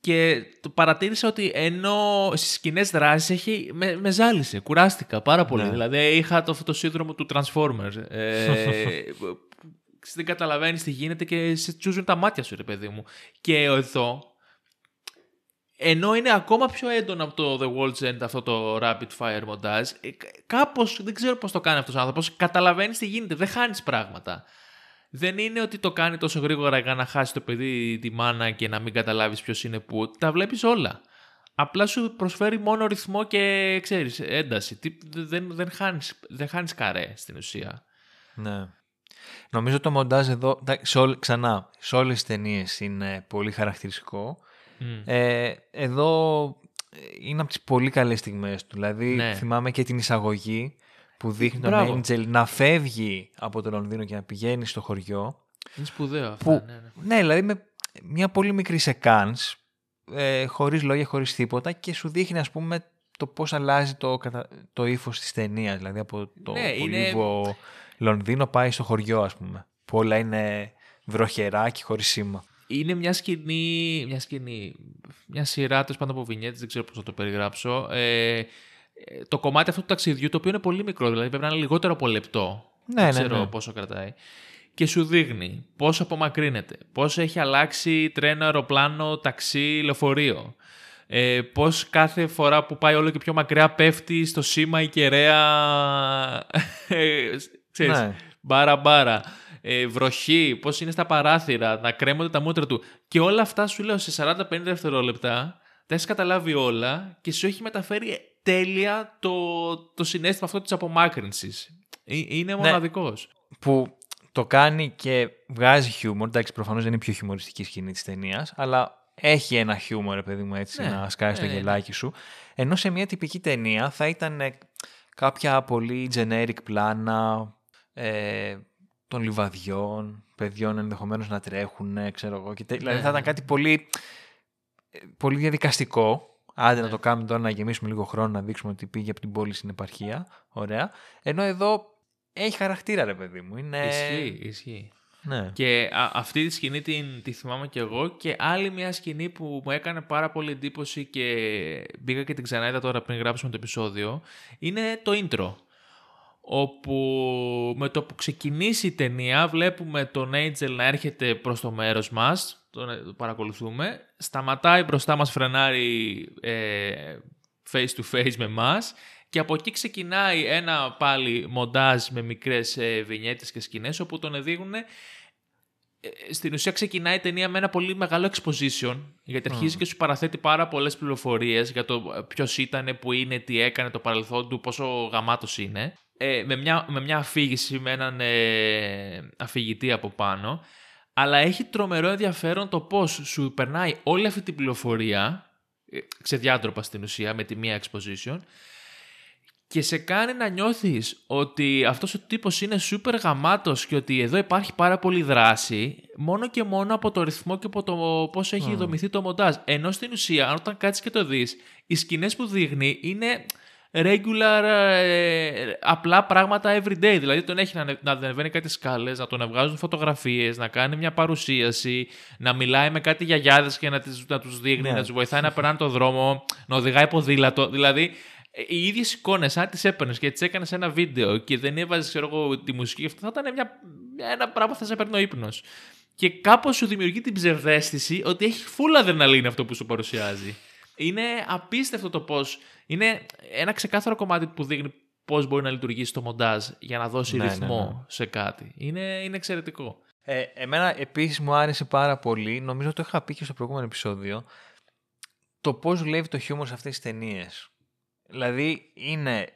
Και το παρατήρησα ότι ενώ στις κοινέ δράσει έχει. Με, με ζάλισε, κουράστηκα πάρα πολύ. Ναι. Δηλαδή είχα το, αυτό το σύνδρομο του Transformers. Ε, που δεν καταλαβαίνεις τι γίνεται και σε τσούζουν τα μάτια σου, ρε παιδί μου. Και εδώ. Ενώ είναι ακόμα πιο έντονο από το The World's End αυτό το rapid fire montage, ε, κάπως, δεν ξέρω πώς το κάνει αυτός ο άνθρωπος, καταλαβαίνεις τι γίνεται, δεν χάνεις πράγματα. Δεν είναι ότι το κάνει τόσο γρήγορα για να χάσει το παιδί τη μάνα και να μην καταλάβεις ποιος είναι που. Τα βλέπεις όλα. Απλά σου προσφέρει μόνο ρυθμό και ξέρεις, ένταση. Τι, δεν, δεν, χάνεις, δεν χάνεις καρέ στην ουσία. ναι. Νομίζω το μοντάζ εδώ, εντάξει, σε όλ- ξανά, σε όλες τις ταινίες είναι πολύ χαρακτηριστικό. Μμ. Ε, εδώ ε, είναι από τις πολύ καλές στιγμές του. Δηλαδή Ναι. θυμάμαι και την εισαγωγή που δείχνει Μπράβο. τον Angel να φεύγει από το Λονδίνο και να πηγαίνει στο χωριό. Είναι σπουδαίο αυτό. Που, Ναι, ναι. ναι, δηλαδή με μια πολύ μικρή σεκάνς, ε, χωρίς λόγια, χωρίς τίποτα και σου δείχνει ας πούμε το πώς αλλάζει το, κατα... το ύφος της ταινίας, δηλαδή από το Ναι, είναι- πολύβο Λονδίνο πάει στο χωριό ας πούμε, που όλα είναι βροχερά και χωρίς σήμα. Είναι μια σκηνή, μια σκηνή, μια σειρά τέλος πάντων από βινιέτες, δεν ξέρω πώς θα το περιγράψω. Ε, ε, το κομμάτι αυτού του ταξιδιού, το οποίο είναι πολύ μικρό, δηλαδή πρέπει να είναι λιγότερο από λεπτό. Ναι, δεν ναι, ξέρω ναι. πόσο κρατάει. Και σου δείχνει πώς απομακρύνεται, πώς έχει αλλάξει τρένο, αεροπλάνο, ταξί, λεωφορείο. Ε, πώς κάθε φορά που πάει όλο και πιο μακριά πέφτει στο σήμα η κεραία, ε, ξέρεις, Ναι. μπάρα μπάρα, ε, βροχή, πώς είναι στα παράθυρα, να κρέμονται τα μούτρα του. Και όλα αυτά σου λέω σε 40-50 δευτερόλεπτα, τα έχεις καταλάβει όλα και σου έχει μεταφέρει τέλεια το, το συνέστημα αυτό της απομάκρυνσης. Ε, Είναι Ναι. μοναδικός. που το κάνει και βγάζει χιούμορ. Εντάξει, προφανώς δεν είναι η πιο χιουμοριστική σκηνή της ταινίας, αλλά έχει ένα χιούμορ, ρε παιδί μου, έτσι, Ναι, να σκάει στο ναι, ναι, ναι. γελάκι σου. Ενώ σε μια τυπική ταινία θα ήταν ε, κάποια πολύ generic πλάνα ε, των λιβαδιών, παιδιών ενδεχομένως να τρέχουν, ε, ξέρω εγώ. Και τε- δηλαδή Ναι, θα ήταν ναι. κάτι πολύ, ε, πολύ διαδικαστικό. Άντε Ναι. να το κάνουμε τώρα να γεμίσουμε λίγο χρόνο, να δείξουμε ότι πήγε από την πόλη στην επαρχία. Ωραία. Ενώ εδώ έχει χαρακτήρα, ρε παιδί μου. Είναι... Ισχύει, ισχύει. Ναι. Και α- αυτή τη σκηνή την, τη θυμάμαι και εγώ και άλλη μια σκηνή που μου έκανε πάρα πολύ εντύπωση και μπήκα και την ξαναείδα τώρα πριν γράψουμε το επεισόδιο είναι το intro όπου με το που ξεκινήσει η ταινία βλέπουμε τον Angel να έρχεται προς το μέρος μας, τον το παρακολουθούμε, σταματάει μπροστά μας φρενάρει ε, face to face με εμά. Και από εκεί ξεκινάει ένα πάλι μοντάζ με μικρές ε, βινιέτες και σκηνές όπου τον δείχνουν ε, στην ουσία ξεκινάει η ταινία με ένα πολύ μεγάλο exposition γιατί αρχίζει και σου παραθέτει πάρα πολλές πληροφορίες για το ποιος ήταν, που είναι, τι έκανε, το παρελθόν του, πόσο γαμάτος είναι ε, με, μια, με μια αφήγηση, με έναν ε, αφηγητή από πάνω αλλά έχει τρομερό ενδιαφέρον το πώς σου περνάει όλη αυτή την πληροφορία ε, ξεδιάτροπα στην ουσία με τη μία exposition και σε κάνει να νιώθεις ότι αυτός ο τύπος είναι σούπερ γαμάτος και ότι εδώ υπάρχει πάρα πολύ δράση μόνο και μόνο από το ρυθμό και από το πώς έχει Mm. δομηθεί το μοντάζ. Ενώ στην ουσία, αν όταν κάτσεις και το δεις, οι σκηνές που δείχνει είναι regular, ε, απλά πράγματα everyday. Δηλαδή τον έχει να, ανε- να ανεβαίνει κάτι σκάλες, να τον βγάζουν φωτογραφίες, να κάνει μια παρουσίαση, να μιλάει με κάτι γιαγιάδες και να, τις, να τους δείχνει, Ναι. να τους βοηθάει να περνάνε το δρόμο, να οδηγάει ποδήλατο. Δηλαδή ε, οι ίδιες εικόνες, αν τις έπαιρνες και τις έκανες ένα βίντεο και δεν έβαζες, ξέρω εγώ, τη μουσική, αυτό θα ήταν μια, μια- ένα πράγμα που θα σε παίρνει ο ύπνος. Και κάπως σου δημιουργεί την ψευδέστηση ότι έχει φούλα αδρεναλίνη αυτό που σου παρουσιάζει. Είναι απίστευτο το πώς. Είναι ένα ξεκάθαρο κομμάτι που δείχνει πώς μπορεί να λειτουργήσει το μοντάζ για να δώσει Ναι, ναι, ρυθμό ναι. σε κάτι. Είναι, είναι εξαιρετικό. Ε, εμένα επίσης μου άρεσε πάρα πολύ, νομίζω το είχα πει και στο προηγούμενο επεισόδιο, το πώς δουλεύει το χιούμορ σε αυτές τις ταινίες. Δηλαδή είναι,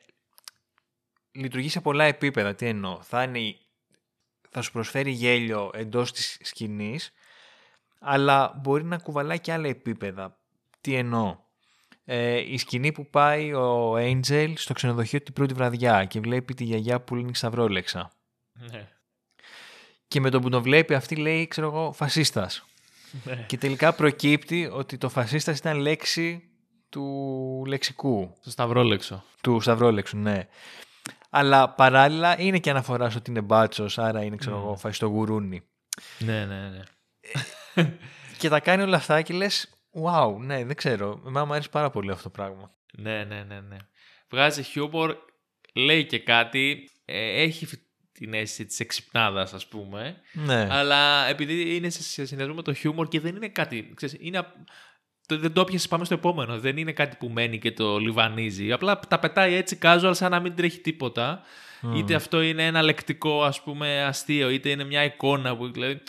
λειτουργεί σε πολλά επίπεδα, τι εννοώ. Θα, είναι, θα σου προσφέρει γέλιο εντός της σκηνής, αλλά μπορεί να κουβαλάει και άλλα επίπεδα. Τι εννοώ. Ε, η σκηνή που πάει ο Angel στο ξενοδοχείο την πρώτη βραδιά και βλέπει τη γιαγιά που λύνει ξαβρόλεξα. Ναι. Και με τον που τον βλέπει αυτή λέει, ξέρω εγώ, φασίστας. Ναι. Και τελικά προκύπτει ότι το φασίστας ήταν λέξη του λεξικού. Στο σταυρόλεξο. Του σταυρόλεξου, ναι. Αλλά παράλληλα είναι και αναφορά στο ότι είναι μπάτσος, άρα είναι, ξέρω εγώ, φασιστογουρούνι. Ναι, ναι, ναι. Και τα κάνει όλα αυτά και λες, wow, ναι, δεν ξέρω. Εμένα μου αρέσει πάρα πολύ αυτό το πράγμα. Ναι, ναι, ναι, ναι. Βγάζει χιούμορ, λέει και κάτι, ε, έχει φ- την αίσθηση της εξυπνάδας, ας πούμε, Ναι. αλλά επειδή είναι σε σε συνδυασμό με το χιούμορ και δεν είναι κάτι, ξέρεις, είναι, απ- το, δεν το πιάσεις, πάμε στο επόμενο, δεν είναι κάτι που μένει και το λιβανίζει, απλά τα πετάει έτσι casual σαν να μην τρέχει τίποτα, είτε αυτό είναι ένα λεκτικό, ας πούμε, αστείο, είτε είναι μια εικόνα που, δηλαδή,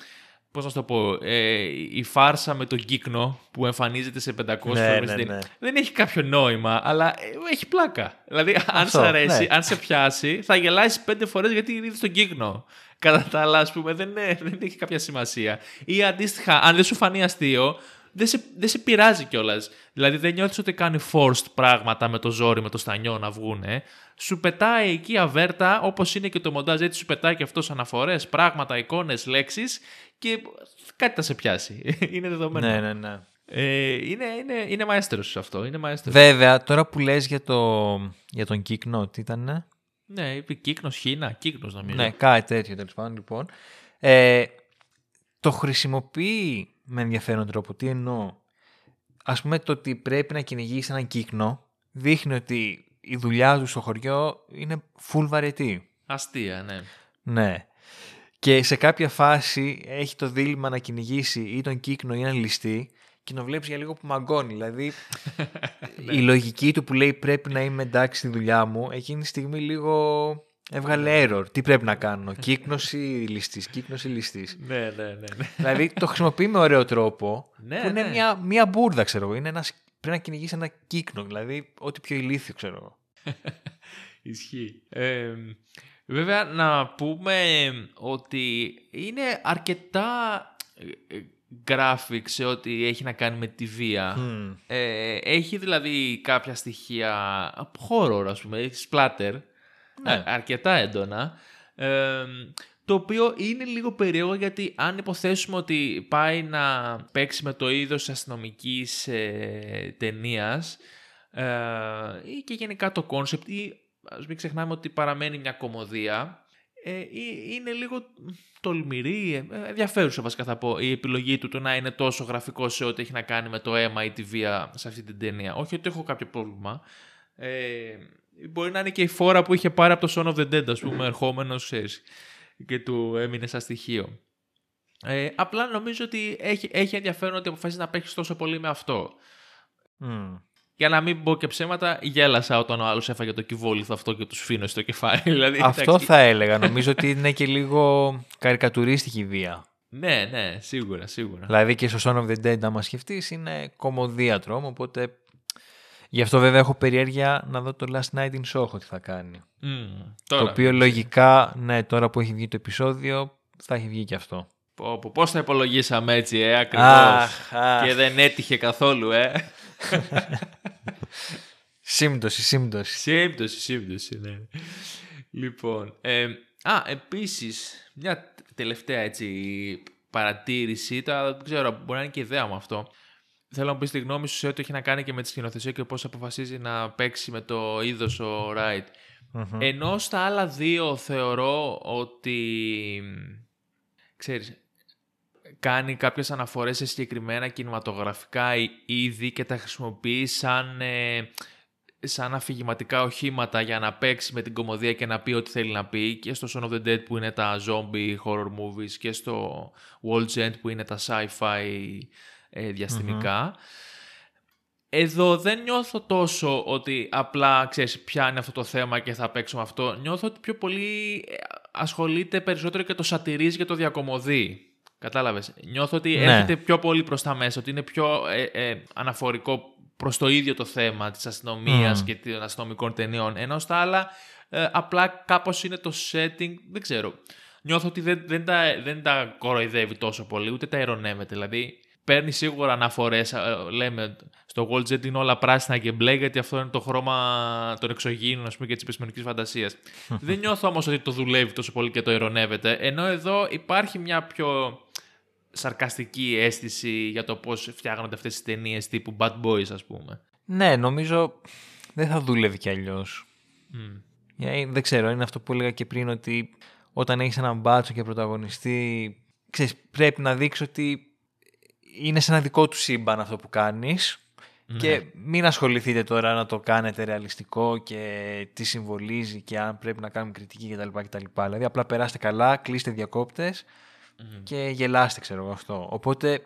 πώς να σου το πω, ε, η φάρσα με τον κύκνο που εμφανίζεται σε 500 Ναι, φορές ναι, στην ταινία, ναι. δεν έχει κάποιο νόημα, αλλά ε, έχει πλάκα. Δηλαδή, αν Αυτό, σε αρέσει, ναι. αν σε πιάσει, θα γελάσεις πέντε φορές γιατί είδες τον κύκνο. Κατά τα άλλα, ας πούμε, δεν, είναι- δεν έχει κάποια σημασία. Ή αντίστοιχα, αν δεν σου φανεί αστείο, δεν σε, δεν σε πειράζει κιόλας. Δηλαδή, δεν νιώθεις ότι κάνει forced πράγματα με το ζόρι, με το στανιό να βγούνε. Σου πετάει εκεί αβέρτα, όπως είναι και το μοντάζ, έτσι σου πετάει και αυτός αναφορές, πράγματα, εικόνες, λέξεις και κάτι θα σε πιάσει. είναι δεδομένο. ναι, ναι, ναι. Ε, είναι, είναι, είναι μαέστρος αυτό. Είναι μαέστρος. Βέβαια, τώρα που λες για, το, για τον κύκνο, τι ήταν, Ναι, είπε κύκνος Χίνα. Κύκνος νομίζω. Ναι, κάτι τέτοιο τέλος πάντων. Λοιπόν. Ε, το χρησιμοποιεί με ενδιαφέρον τρόπο. Τι εννοώ; Α πούμε το ότι πρέπει να κυνηγήσει έναν κύκνο δείχνει ότι η δουλειά του στο χωριό είναι full βαρετή. Αστεία, ναι. Ναι. Και σε κάποια φάση έχει το δίλημα να κυνηγήσει ή τον κύκνο ή έναν ληστή και τον βλέπεις για λίγο που μαγκώνει. Δηλαδή η λογική του που λέει πρέπει να είμαι εντάξει στη δουλειά μου, εκείνη τη στιγμή λίγο έβγαλε error. Τι πρέπει να κάνω, κύκνος ή ληστής, κύκνος ή ληστής. Ναι, ναι, ναι. ναι. δηλαδή το χρησιμοποιεί με ωραίο τρόπο Ναι, που είναι ναι. μια, μια μπουρδα ξέρω εγώ. Είναι ένας, πρέπει να κυνηγήσει ένα κύκνο, δηλαδή ό,τι πιο ηλίθιο ξέρω εγώ. Ισχύει. Ε, βέβαια, να πούμε ότι είναι αρκετά ε, ε, graphic σε ό,τι έχει να κάνει με τη βία. Μμμ. Ε, έχει δηλαδή κάποια στοιχεία horror, ας πούμε, έχει splatter, Ναι. α- αρκετά έντονα, ε, το οποίο είναι λίγο περίεργο γιατί αν υποθέσουμε ότι πάει να παίξει με το είδος αστυνομικής ε, ταινίας ε, ή και γενικά το concept ή ας μην ξεχνάμε ότι παραμένει μια κωμωδία ε, ή- είναι λίγο τολμηρή, ε, ενδιαφέρουσα βασικά θα πω η επιλογή του το να είναι τόσο γραφικός σε ό,τι έχει να κάνει με το αίμα ή τη βία σε αυτή την ταινία. Όχι ότι έχω κάποιο πρόβλημα. Ε, μπορεί να είναι και η φόρα που είχε πάρει από το Shaun of the Dead, ας πούμε, ερχόμενος, ξέρεις, και του έμεινε σαν στοιχείο. Ε, απλά νομίζω ότι έχει, έχει ενδιαφέρον ότι αποφασίζει να παίξει τόσο πολύ με αυτό. Μμ. Για να μην πω και ψέματα, γέλασα όταν ο άλλος έφαγε το κυβόλιθο αυτό και τους σφίνω στο κεφάλι. Δηλαδή, Αυτό εντάξει, θα έλεγα. Νομίζω ότι είναι και λίγο καρικατουρίστικη βία. Ναι, ναι, σίγουρα, σίγουρα. Δηλαδή και στο Son of the Dead, άμα σκεφτείς, είναι κομμωδία τρόμο. Οπότε. Γι' αυτό βέβαια έχω περιέργεια να δω το Last Night in Soho τι θα κάνει. Μμμ, το τώρα, οποίο λογικά, ναι, τώρα που έχει βγει το επεισόδιο, θα έχει βγει και αυτό. Πω, πω, πώς θα υπολογίσαμε έτσι, ε, ακριβώς. Αχ, αχ. Και δεν έτυχε καθόλου, ε. Σύμπτωση, σύμπτωση. Σύμπτωση, σύμπτωση, ναι. Λοιπόν, ε, α, επίσης, μια τελευταία έτσι παρατήρηση, τώρα δεν ξέρω, μπορεί να είναι και ιδέα μου αυτό. Θέλω να μου πεις τη γνώμη σου σε ό,τι έχει να κάνει και με τη σκηνοθεσία και πώς αποφασίζει να παίξει με το είδος ο Ράιτ. Ενώ στα άλλα δύο θεωρώ ότι, ξέρεις, κάνει κάποιες αναφορές σε συγκεκριμένα κινηματογραφικά εί- είδη και τα χρησιμοποιεί σαν, ε, σαν αφηγηματικά οχήματα για να παίξει με την κομμωδία και να πει ό,τι θέλει να πει και στο Son of the Dead που είναι τα zombie horror movies και στο World's End που είναι τα sci-fi ε, διαστημικά. Εδώ δεν νιώθω τόσο ότι απλά, ξέρεις, πιάνει αυτό το θέμα και θα παίξω με αυτό. Νιώθω ότι πιο πολύ ε, ασχολείται περισσότερο και το σατυρίζει και το διακομωδεί. Κατάλαβες. Νιώθω ότι Ναι. έρχεται πιο πολύ προς τα μέσα, ότι είναι πιο ε, ε, αναφορικό προς το ίδιο το θέμα της αστυνομίας Μμμ. και των αστυνομικών ταινιών. Ενώ στα άλλα ε, απλά κάπως είναι το setting, δεν ξέρω. Νιώθω ότι δεν, δεν, τα, δεν τα κοροϊδεύει τόσο πολύ, ούτε τα ειρωνεύεται. Δηλαδή, παίρνει σίγουρα αναφορές. Λέμε στο World Jet είναι όλα πράσινα και μπλε, γιατί αυτό είναι το χρώμα των εξωγήινων ας πούμε, και της επιστημονικής φαντασίας. δεν νιώθω όμως ότι το δουλεύει τόσο πολύ και το ειρωνεύεται. Ενώ εδώ υπάρχει μια πιο σαρκαστική αίσθηση για το πώς φτιάχνονται αυτές τι ταινίες τύπου Bad Boys, ας πούμε. Ναι, νομίζω δεν θα δούλευε κι αλλιώς. Μμ. Δεν ξέρω, είναι αυτό που έλεγα και πριν ότι όταν έχεις έναν μπάτσο και πρωταγωνιστή, ξέρεις, πρέπει να δείξεις ότι είναι σε ένα δικό του σύμπαν αυτό που κάνεις και μην ασχοληθείτε τώρα να το κάνετε ρεαλιστικό και τι συμβολίζει και αν πρέπει να κάνουμε κριτική κτλ. κτλ. Δηλαδή απλά περάστε καλά, κλείστε διακόπτες και γελάστε ξέρω εγώ αυτό. Οπότε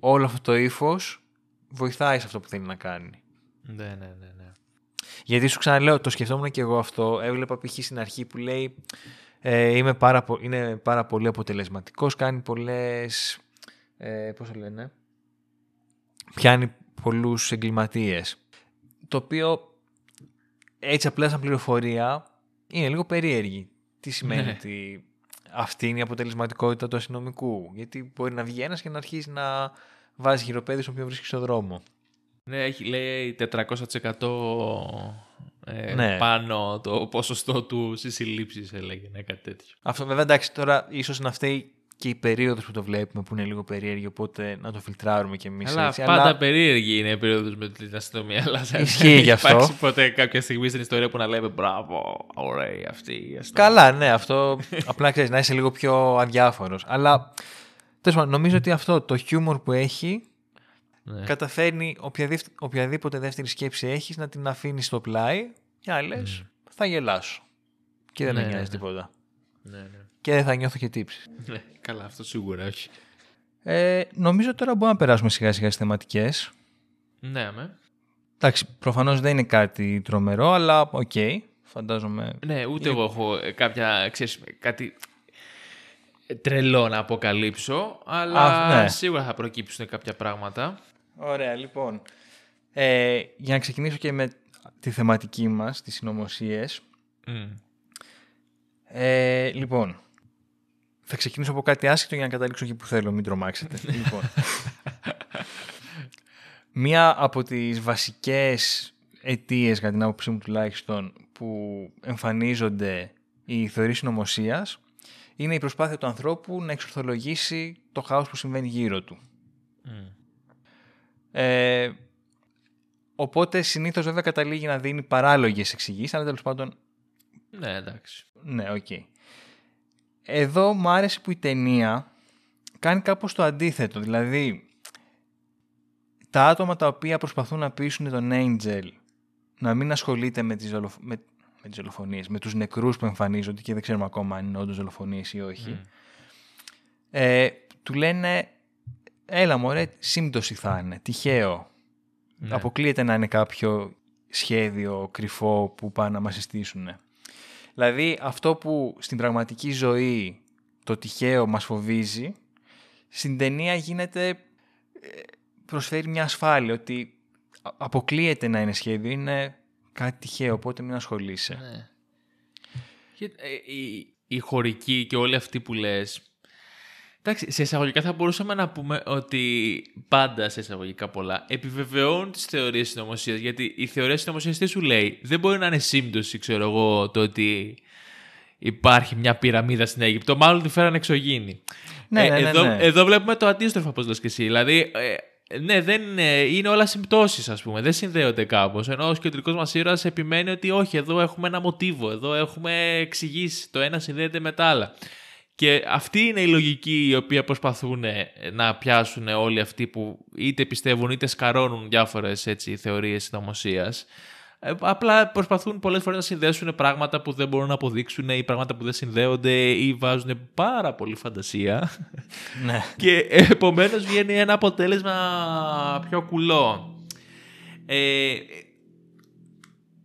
όλο αυτό το ύφος βοηθάει σε αυτό που θέλει να κάνει. Ναι, ναι, ναι. ναι. Γιατί σου ξαναλέω, το σκεφτόμουν και εγώ αυτό. Έβλεπα π.χ. στην αρχή που λέει ε, είμαι πάρα, πο- είναι πάρα πολύ αποτελεσματικός, κάνει πολλές, ε, πώς το λένε, πιάνει πολλούς εγκληματίες. Το οποίο έτσι απλά σαν πληροφορία είναι λίγο περίεργη. Τι σημαίνει Ναι. ότι αυτή είναι η αποτελεσματικότητα του αστυνομικού. Γιατί μπορεί να βγει ένας και να αρχίσει να βάζει χειροπέδι στον οποίο βρίσκεις στον δρόμο. Ναι, έχει, λέει 400% ε, Ναι. πάνω το ποσοστό του στις συλλήψεις, έλεγε, ναι, κάτι τέτοιο. Αυτό βέβαια εντάξει τώρα ίσως να φταίει και η περίοδος που το βλέπουμε που είναι λίγο περίεργη οπότε να το φιλτράρουμε κι εμείς Αλλά έτσι. πάντα περίεργη είναι η περίοδος με την αστυνομία. Αλλά δεν Ισχύει έχει γι' αυτό. υπάρξει ποτέ κάποια στιγμή στην ιστορία που να λέμε μπράβο, ωραία αυτή η αστυνομία. Καλά ναι αυτό απλά ξέρεις να είσαι λίγο πιο αδιάφορος. Αλλά τέλος πάντων νομίζω ότι αυτό το χιούμορ που έχει Ναι. καταφέρνει οποιαδήποτε, οποιαδήποτε δεύτερη σκέψη έχεις να την αφήνεις στο πλάι και να λες θα γελάσω. Και δεν Ναι, με ναι, νοιάζει ναι. τίποτα. Ναι, ναι. Και δεν θα νιώθω και τύψεις. ναι, καλά, αυτό σίγουρα όχι. Ε, νομίζω τώρα μπορούμε να περάσουμε σιγά σιγά στις θεματικές. Ναι, με. Εντάξει, προφανώς δεν είναι κάτι τρομερό, αλλά οκ, φαντάζομαι. Ναι, ούτε εγώ έχω ε, κάποια, ξέρεις, κάτι ε, τρελό να αποκαλύψω, αλλά Α, ναι. σίγουρα θα προκύψουν κάποια πράγματα. Ωραία, λοιπόν. Ε, για να ξεκινήσω και με τη θεματική μας, τις συνωμοσίες. Μμ. Ε, λοιπόν, θα ξεκινήσω από κάτι άσχετο για να καταλήξω εκεί που θέλω, μην τρομάξετε. λοιπόν. Μία από τις βασικές αιτίες, κατά την άποψή μου τουλάχιστον, που εμφανίζονται οι θεωρίες συνωμοσίας είναι η προσπάθεια του ανθρώπου να εξορθολογήσει το χάος που συμβαίνει γύρω του. Μμ. Ε, οπότε συνήθως βέβαια καταλήγει να δίνει παράλογες εξηγήσεις, αλλά τέλος πάντων Ναι, εντάξει. ναι, οκ. Εδώ μου άρεσε που η ταινία κάνει κάπως το αντίθετο. Δηλαδή, τα άτομα τα οποία προσπαθούν να πείσουν τον Angel να μην ασχολείται με τις, δολοφ... με... με τις δολοφονίες, με τους νεκρούς που εμφανίζονται και δεν ξέρουμε ακόμα αν είναι όντως δολοφονίες ή όχι. Μμ. Ε, του λένε, έλα μωρέ, σύμπτωση θα είναι, τυχαίο. Αποκλείεται να είναι κάποιο σχέδιο κρυφό που πάνε να μας συστήσουν. Δηλαδή αυτό που στην πραγματική ζωή το τυχαίο μας φοβίζει, στην ταινία γίνεται, ε, προσφέρει μια ασφάλεια ότι α- αποκλείεται να είναι σχέδιο, είναι κάτι τυχαίο, οπότε μην ασχολείσαι. Ναι. Και, ε, η, η χωρική και όλοι αυτοί που λες Εντάξει, σε εισαγωγικά θα μπορούσαμε να πούμε ότι πάντα σε εισαγωγικά πολλά επιβεβαιώνουν τις θεωρίες συνωμοσίας γιατί η θεωρία συνωμοσίας τι σου λέει; Δεν μπορεί να είναι σύμπτωση ξέρω εγώ το ότι υπάρχει μια πυραμίδα στην Αίγυπτο μάλλον τη φέραν εξωγήινη Ναι, ναι, ναι, εδώ, ναι. εδώ βλέπουμε το αντίστροφο όπως λες και εσύ δηλαδή ε, ναι, δεν είναι, είναι όλα συμπτώσεις ας πούμε, δεν συνδέονται κάπως. Ενώ ο κεντρικός μας ήρωας επιμένει ότι όχι, εδώ έχουμε ένα μοτίβο, εδώ έχουμε εξηγήσει, το ένα συνδέεται με τα άλλα. Και αυτή είναι η λογική η οποία προσπαθούν ε, να πιάσουν όλοι αυτοί που είτε πιστεύουν είτε σκαρώνουν διάφορες έτσι, θεωρίες συνωμοσίας. Ε, Απλά προσπαθούν πολλές φορές να συνδέσουν πράγματα που δεν μπορούν να αποδείξουν ή πράγματα που δεν συνδέονται ή βάζουν πάρα πολύ φαντασία. Ναι. Και επομένως βγαίνει ένα αποτέλεσμα πιο κουλό. Ε,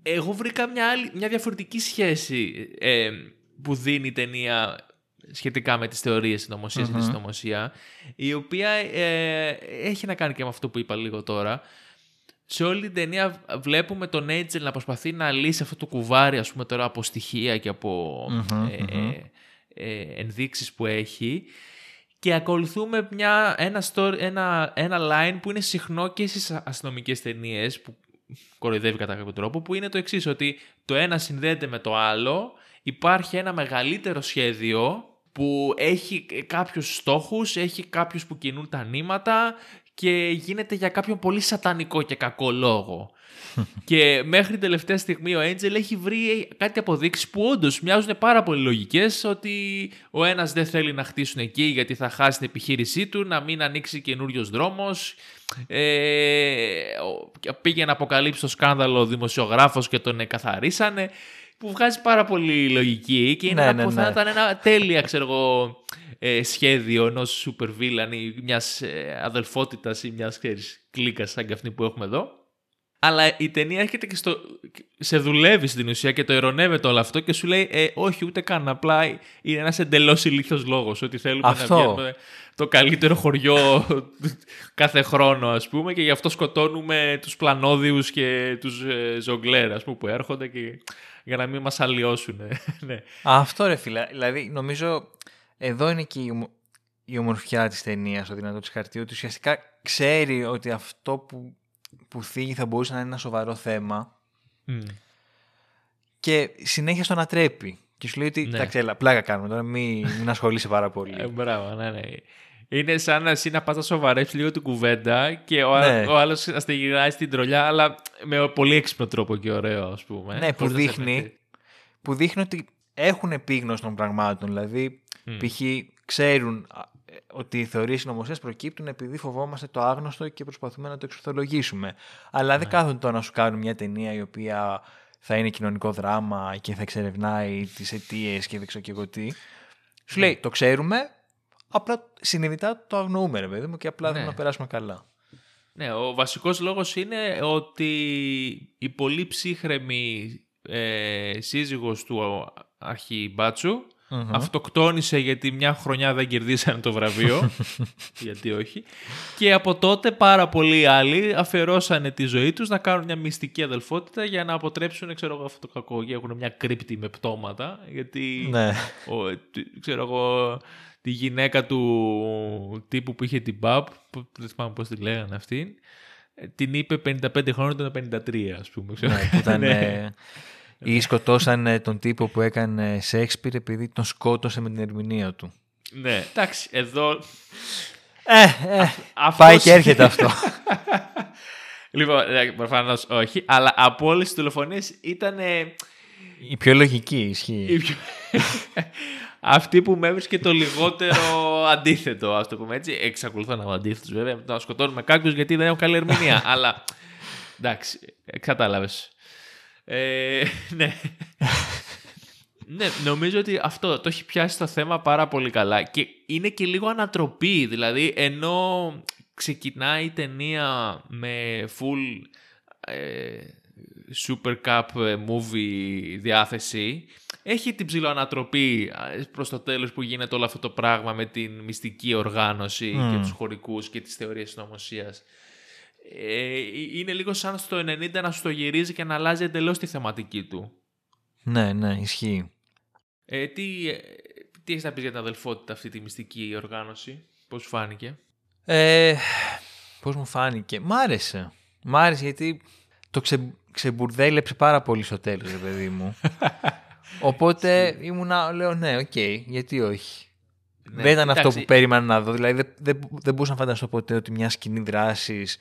εγώ βρήκα μια, άλλη, μια διαφορετική σχέση ε, που δίνει η ταινία σχετικά με τις θεωρίες συνωμοσίας και τη συνωμοσία, η οποία ε, έχει να κάνει και με αυτό που είπα λίγο τώρα. Σε όλη την ταινία βλέπουμε τον Έιτζελ να προσπαθεί να λύσει αυτό το κουβάρι, ας πούμε τώρα από στοιχεία και από ε, ε, ενδείξεις που έχει. Και ακολουθούμε μια, ένα, story, ένα, ένα line που είναι συχνό και στις αστυνομικές ταινίες που κοροϊδεύει κατά κάποιο τρόπο που είναι το εξής ότι το ένα συνδέεται με το άλλο υπάρχει ένα μεγαλύτερο σχέδιο που έχει κάποιους στόχους, έχει κάποιους που κινούν τα νήματα και γίνεται για κάποιον πολύ σατανικό και κακό λόγο. και μέχρι την τελευταία στιγμή ο Angel έχει βρει κάτι αποδείξεις που όντως μοιάζουν πάρα πολύ λογικές. Ότι ο ένας δεν θέλει να χτίσουν εκεί γιατί θα χάσει την επιχείρησή του, να μην ανοίξει καινούριος δρόμος. Ε, ο- πήγε να αποκαλύψει το σκάνδαλο ο δημοσιογράφος και τον εκαθαρίσανε που βγάζει πάρα πολύ λογική και είναι Ναι, ένα, ναι, που θα ναι. ήταν ένα τέλεια ξέρω εγώ, ε, σχέδιο ενός super villain ή μιας ε, αδελφότητας ή μιας ξέρεις, κλίκας σαν και αυτή που έχουμε εδώ. Αλλά η ταινία έρχεται και στο, σε δουλεύει στην ουσία και το ειρωνεύεται όλο αυτό και σου λέει ε, όχι ούτε καν, απλά είναι ένας εντελώς ηλίθιος λόγος ότι θέλουμε Αυτό. να βγαίνουμε το καλύτερο χωριό κάθε χρόνο ας πούμε και γι' αυτό σκοτώνουμε τους πλανόδιους και τους ε, ζογκλέρ ας πούμε που έρχονται και για να μην μας αλλοιώσουν. ναι. Αυτό ρε φίλε. Δηλαδή νομίζω εδώ είναι και η, ομο- η ομορφιά της ταινίας στο δυνατό της χαρτί ότι ουσιαστικά ξέρει ότι αυτό που, που θίγει θα μπορούσε να είναι ένα σοβαρό θέμα Μμ. και συνέχεια στο ανατρέπει. Και σου λέει ότι Ναι. εντάξει, έλα, πλάκα κάνουμε τώρα, μην, μην ασχολείσαι πάρα πολύ. Ε, μπράβο, ναι, ναι. Είναι σαν να εσύ να πας να σοβαρέψεις λίγο την κουβέντα και ο, Ναι. ο άλλος να στη γυρνάει στην τρολιά, αλλά με πολύ έξυπνο τρόπο και ωραίο, ας πούμε. Ναι, που Χωρίς να σε δείχνει, πετύχει. που δείχνει ότι έχουν επίγνωση των πραγμάτων. Δηλαδή, Μμ. π.χ. ξέρουν α, ε, ότι οι θεωρίες συνωμοσίας προκύπτουν επειδή φοβόμαστε το άγνωστο και προσπαθούμε να το εξορθολογήσουμε. Αλλά Ναι. δεν κάθονται τώρα να σου κάνουν μια ταινία η οποία θα είναι κοινωνικό δράμα και θα εξερευνάει τις αιτίες και δεν ξέρω και εγώ τι. Σου Ναι. λέει, το ξέρουμε, απλά συνειδητά το αγνοούμε, ρε παιδί μου, και απλά Ναι. θέλουμε να περάσουμε καλά. Ναι, ο βασικός λόγος είναι ότι η πολύ ψύχρεμη ε, σύζυγος του αρχιμπάτσου αυτοκτόνησε γιατί μια χρονιά δεν κερδίσανε το βραβείο. γιατί όχι. Και από τότε πάρα πολλοί άλλοι αφιερώσανε τη ζωή τους να κάνουν μια μυστική αδελφότητα για να αποτρέψουν ξέρω εγώ, αυτό το κακό. Και έχουν μια κρύπτη με πτώματα. Γιατί Ναι. ο, τι- ξέρω εγώ, τη γυναίκα του τύπου που είχε την ΠΑΠ, που δεν θυμάμαι πώς τη λέγανε αυτήν, ε, την είπε 55 χρόνια, ήταν 53 ας πούμε. ξέρω. ναι, που ήταν, Ναι. ε, ή σκοτώσαν ε, τον τύπο που έκανε Σέξπιρ επειδή τον σκότωσε με την ερμηνεία του. ναι, εντάξει, εδώ... Ε, ε, αυτός- πάει και έρχεται αυτό. λοιπόν, προφανώς όχι, αλλά από όλες τις τηλεφωνίες ήταν ε, Η πιο λογική ισχύει. η πιο- αυτή που με έβρισκε το λιγότερο αντίθετο, ας το πούμε έτσι. Εξακολουθώ να είμαι αντίθετος, βέβαια, με το να σκοτώνουμε κάποιους γιατί δεν έχω καλή ερμηνεία. αλλά εντάξει, κατάλαβε. Ε, ναι. ναι, νομίζω ότι αυτό το έχει πιάσει το θέμα πάρα πολύ καλά και είναι και λίγο ανατροπή. Δηλαδή, ενώ ξεκινάει η ταινία με full ε, super cup ε, movie διάθεση. Έχει την ψηλοανατροπή ε, προς το τέλος που γίνεται όλο αυτό το πράγμα με την μυστική οργάνωση και τους χωρικούς και τις θεωρίες συνωμοσίας. Ε, είναι λίγο σαν στο 90 να σου το γυρίζει και να αλλάζει εντελώς τη θεματική του. Ναι, ναι, ισχύει. Ε, τι, ε, τι έχεις να πεις για την αδελφότητα αυτή τη μυστική οργάνωση, πώς σου φάνηκε; Ε, πώς μου φάνηκε. Μ' άρεσε. Μ' άρεσε γιατί το ξε, ξεμπουρδέλεψε πάρα πολύ στο τέλος, ρε παιδί μου. Οπότε ήμουνα, λέω ναι, οκ, γιατί όχι. Ναι, δεν ήταν αυτό εντάξει. που περίμενα να δω. Δηλαδή δεν, δεν, δεν μπορούσα να φανταστώ ποτέ ότι μια σκηνή δράσης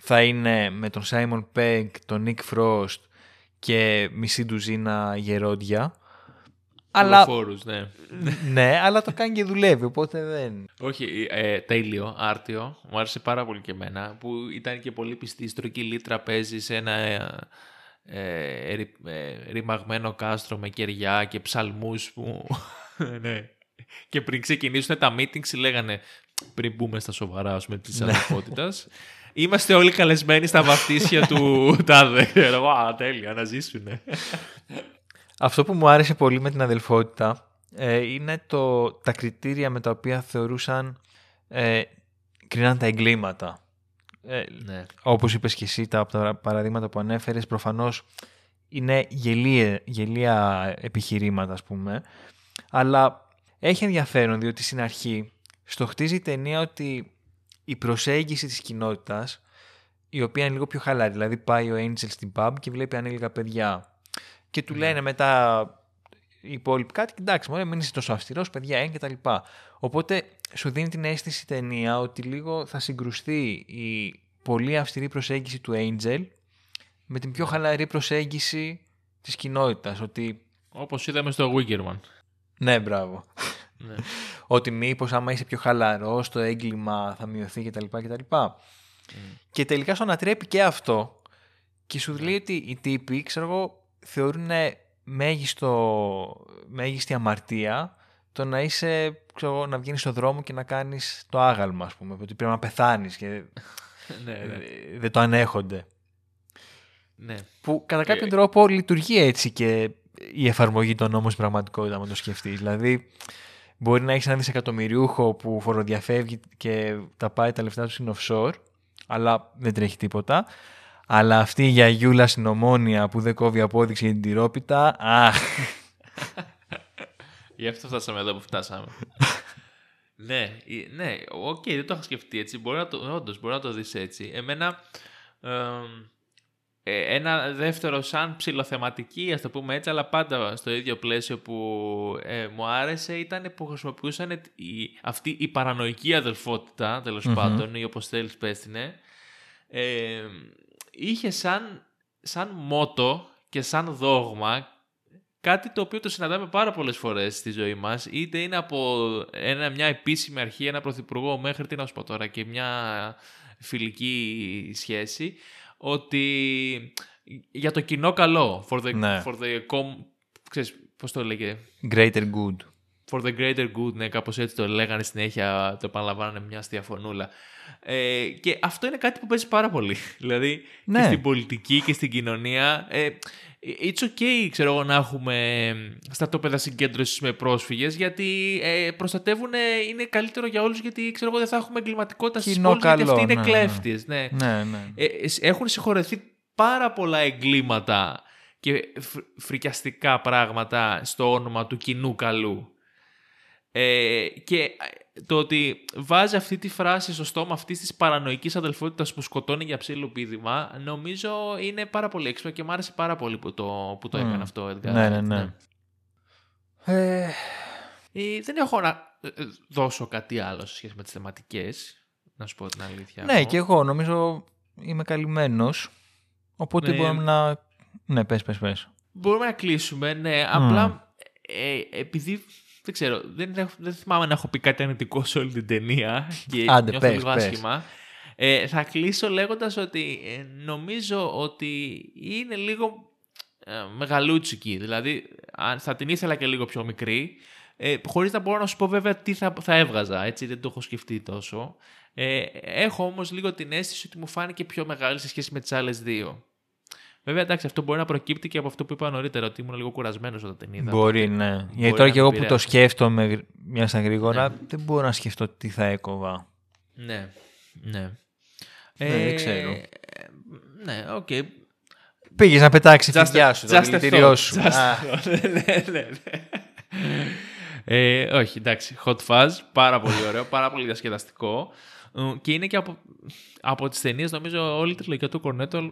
θα είναι με τον Σάιμον Πέγκ, τον Νίκ Φρόστ και μισή ντουζίνα γερόντια. Αλλά, Δολοφόρους, ναι. ναι, αλλά το κάνει και δουλεύει, οπότε δεν... Όχι, ε, τέλειο, άρτιο. Μου άρεσε πάρα πολύ και εμένα. Που ήταν και πολύ πιστή. Στρογγυλή λίτρα παίζει σε ένα ε, ε, ρη- ε, ρημαγμένο κάστρο με κεριά και ψαλμούς που... ναι. Και πριν ξεκινήσουν τα meetings λέγανε πριν μπούμε στα σοβαρά ας πούμε, της αδελφότητας Είμαστε όλοι καλεσμένοι στα βαφτίσια του τάδε. Ξέρω εγώ, Α, τέλεια, να ζήσουνε. Αυτό που μου άρεσε πολύ με την αδελφότητα ε, είναι το, τα κριτήρια με τα οποία θεωρούσαν ε, κρίναν τα εγκλήματα. Ε, ναι. όπως είπες και εσύ τα, από τα παραδείγματα που ανέφερες προφανώς είναι γελία, γελία επιχειρήματα ας πούμε αλλά έχει ενδιαφέρον διότι στην αρχή στο χτίζει η ταινία ότι η προσέγγιση της κοινότητας η οποία είναι λίγο πιο χαλαρή δηλαδή πάει ο Angel στην pub και βλέπει ανήλικα παιδιά και του λένε μετά οι υπόλοιποι κάτι, εντάξει, μωρέ, μην είσαι τόσο αυστηρός, παιδιά, είναι και τα λοιπά. Οπότε σου δίνει την αίσθηση η ταινία ότι λίγο θα συγκρουστεί η πολύ αυστηρή προσέγγιση του Angel με την πιο χαλαρή προσέγγιση της κοινότητας. Ότι, Όπως είδαμε στο Wickerman. ναι, μπράβο. Ναι. ότι μήπως άμα είσαι πιο χαλαρός, το έγκλημα θα μειωθεί κτλ. κτλ. Και τελικά σου ανατρέπει και αυτό και σου λέει ότι οι τύποι, ξέρω εγώ, θεωρούν μέγιστο, μέγιστη αμαρτία το να είσαι, ξέρω εγώ, να βγαίνεις στο δρόμο και να κάνεις το άγαλμα, ας πούμε, ότι πρέπει να πεθάνεις και ναι, ναι. ε, δεν το ανέχονται. ναι. Που κατά κάποιον τρόπο λειτουργεί έτσι και η εφαρμογή των νόμων στην πραγματικότητα, αν το σκεφτείς. Δηλαδή, μπορεί να έχεις ένα δισεκατομμυριούχο που φοροδιαφεύγει και τα πάει τα λεφτά του στην offshore, αλλά δεν τρέχει τίποτα. Αλλά αυτή η γιαγιούλα στην ομόνια που δεν κόβει απόδειξη για την τυρόπιτα, αχ, Γι' αυτό φτάσαμε εδώ που φτάσαμε. ναι, ε, ναι, οκ, δεν το είχα σκεφτεί έτσι. Μπορεί να το, όντως, μπορεί να το δεις έτσι. Εμένα, εμ, ε, ένα δεύτερο σαν ψιλοθεματική, ας το πούμε έτσι, αλλά πάντα στο ίδιο πλαίσιο που ε, μου άρεσε, ήταν που χρησιμοποιούσαν η, αυτή η παρανοϊκή αδελφότητα, τέλος πάντων, ή όπως θέλεις πες την, ε, ε, είχε σαν, σαν μότο και σαν δόγμα κάτι το οποίο το συναντάμε πάρα πολλές φορές στη ζωή μας, είτε είναι από ένα, μια επίσημη αρχή, ένα πρωθυπουργό, μέχρι τι να σου πω τώρα, και μια φιλική σχέση, ότι για το κοινό καλό, for the, Ναι. for the com, ξέρεις, πώς το λέγε, greater good. For the greater good, ναι, κάπως έτσι το λέγανε συνέχεια, το επαναλαμβάνανε μια αστεία φωνούλα. Ε, και αυτό είναι κάτι που παίζει πάρα πολύ. Δηλαδή, Ναι. και στην πολιτική και στην κοινωνία. Ε, it's okay, ξέρω εγώ, να έχουμε στρατόπεδα συγκέντρωσης με πρόσφυγες, γιατί ε, προστατεύουν, είναι καλύτερο για όλους, γιατί ξέρω εγώ δεν θα έχουμε εγκληματικότητα στις Κοινό πόλεις, γιατί καλό, αυτοί είναι ναι, ναι. κλέφτες. Ναι. Ναι, ναι. Ε, ε, έχουν συγχωρεθεί πάρα πολλά εγκλήματα και φρ- φρικιαστικά πράγματα στο όνομα του κοινού καλού. Ε, και το ότι βάζει αυτή τη φράση στο στόμα αυτής της παρανοϊκής αδελφότητας που σκοτώνει για ψήλο πείδημα, νομίζω είναι πάρα πολύ έξυπνο και μου άρεσε πάρα πολύ που το, που το Μμ. έκανε αυτό. Edgar Ναι, ναι, Wright, ναι. Ε, Ε, δεν έχω να ε, ε, δώσω κάτι άλλο σε σχέση με τις θεματικές, να σου πω την αλήθεια. ναι, εγώ. και εγώ νομίζω είμαι καλυμμένος, οπότε Ναι. μπορούμε να... Ναι, πες, πες, πες. Μπορούμε να κλείσουμε, ναι. Απλά ε, επειδή δεν ξέρω, δεν, έχω- δεν θυμάμαι να έχω πει κάτι αρνητικό σε όλη την ταινία και Άντε, νιώθω πες, λίγο πες. άσχημα. Ε, θα κλείσω λέγοντας ότι ε, νομίζω ότι είναι λίγο ε, μεγαλούτσικη. Δηλαδή, αν θα την ήθελα και λίγο πιο μικρή, ε, χωρίς να μπορώ να σου πω βέβαια τι θα, θα έβγαζα, έτσι, δεν το έχω σκεφτεί τόσο. Ε, έχω όμως λίγο την αίσθηση ότι μου φάνηκε πιο μεγάλη σε σχέση με τις άλλες δύο. Βέβαια, εντάξει, αυτό μπορεί να προκύπτει και από αυτό που είπα νωρίτερα, ότι ήμουν λίγο κουρασμένος όταν την είδα. Μπορεί, ναι. Μπορεί Γιατί τώρα να και εγώ με που το επηρέασε. σκέφτομαι γρ- μια στα γρήγορα, Ναι. δεν μπορώ να σκεφτώ τι θα έκοβα. Ναι, ναι. Ναι, δεν ξέρω. ε, ναι, οκ. Πήγες να πετάξεις τη Just, φιδιά σου, το just a δηλητήριό thought, σου. just Α, a thought. ναι, ναι, ναι. Ε, όχι, εντάξει. Hot Fuzz, πάρα πολύ ωραίο, πάρα πολύ διασκεδαστικό. Ε, Και είναι και από, από τις ταινίες, νομίζω, όλη η τριλογία του Cornetto,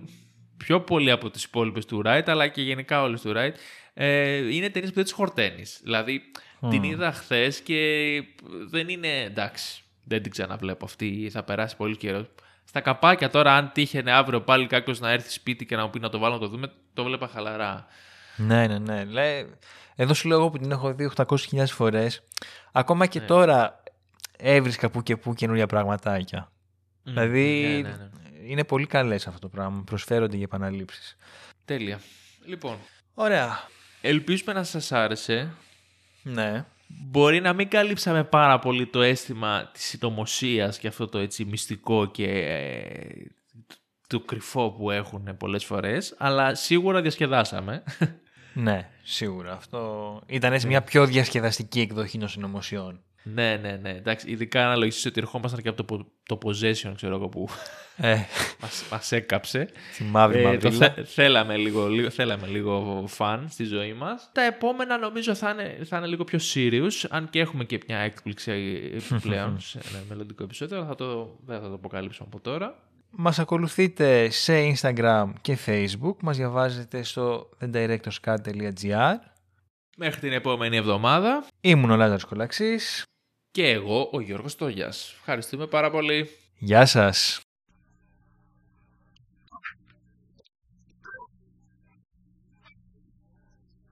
πιο πολύ από τις υπόλοιπες του Wright, αλλά και γενικά όλες του Wright, ε, είναι ταινίες που δεν τις χορταίνεις. Δηλαδή, την είδα χθες και δεν είναι εντάξει. Δεν την ξαναβλέπω αυτή, θα περάσει πολύ καιρός. Στα καπάκια τώρα, αν τύχαινε αύριο πάλι κάποιος να έρθει σπίτι και να μου πει να το βάλω να το δούμε, το βλέπα χαλαρά. ναι, ναι, ναι. Λέει, εδώ σου λέω εγώ που την έχω δει 800.000 φορές, ακόμα Ναι. και τώρα έβρισκα που και που καινούργια πραγματάκια. Μμ, Δηλαδή, ναι, ναι, ναι. Είναι πολύ καλές αυτό το πράγμα. Προσφέρονται για επαναλήψεις. Τέλεια. Λοιπόν, Ωραία. ελπίζουμε να σας άρεσε. Ναι. Μπορεί να μην καλύψαμε πάρα πολύ το αίσθημα της συνωμοσία και αυτό το έτσι μυστικό και ε, το κρυφό που έχουν πολλές φορές, αλλά σίγουρα διασκεδάσαμε. Ναι, σίγουρα. Αυτό ήταν έτσι μια πιο διασκεδαστική εκδοχή των συνωμοσιών. Ναι, ναι, ναι. Εντάξει, ειδικά αναλογιστείς ότι ερχόμασταν και από το, πο- το possession, ξέρω εγώ, που Ε, μας, μας έκαψε. τη μαύρη Ε, το μαυρίλα. θε- θέλαμε, λίγο, λίγο, θέλαμε λίγο φαν στη ζωή μας. Τα επόμενα νομίζω θα είναι, θα είναι λίγο πιο serious, αν και έχουμε και μια έκπληξη επιπλέον σε ένα μελλοντικό επεισόδιο, αλλά θα το, δεν θα το αποκαλύψω από τώρα. Μας ακολουθείτε σε Instagram και Facebook. Μας διαβάζετε στο thedirectorscard.gr Μέχρι την επόμενη εβδομάδα Ήμουν ο Λάζαρος Κολαξής. Και εγώ ο Γιώργος Τόγιας. Ευχαριστούμε πάρα πολύ. Γεια σας.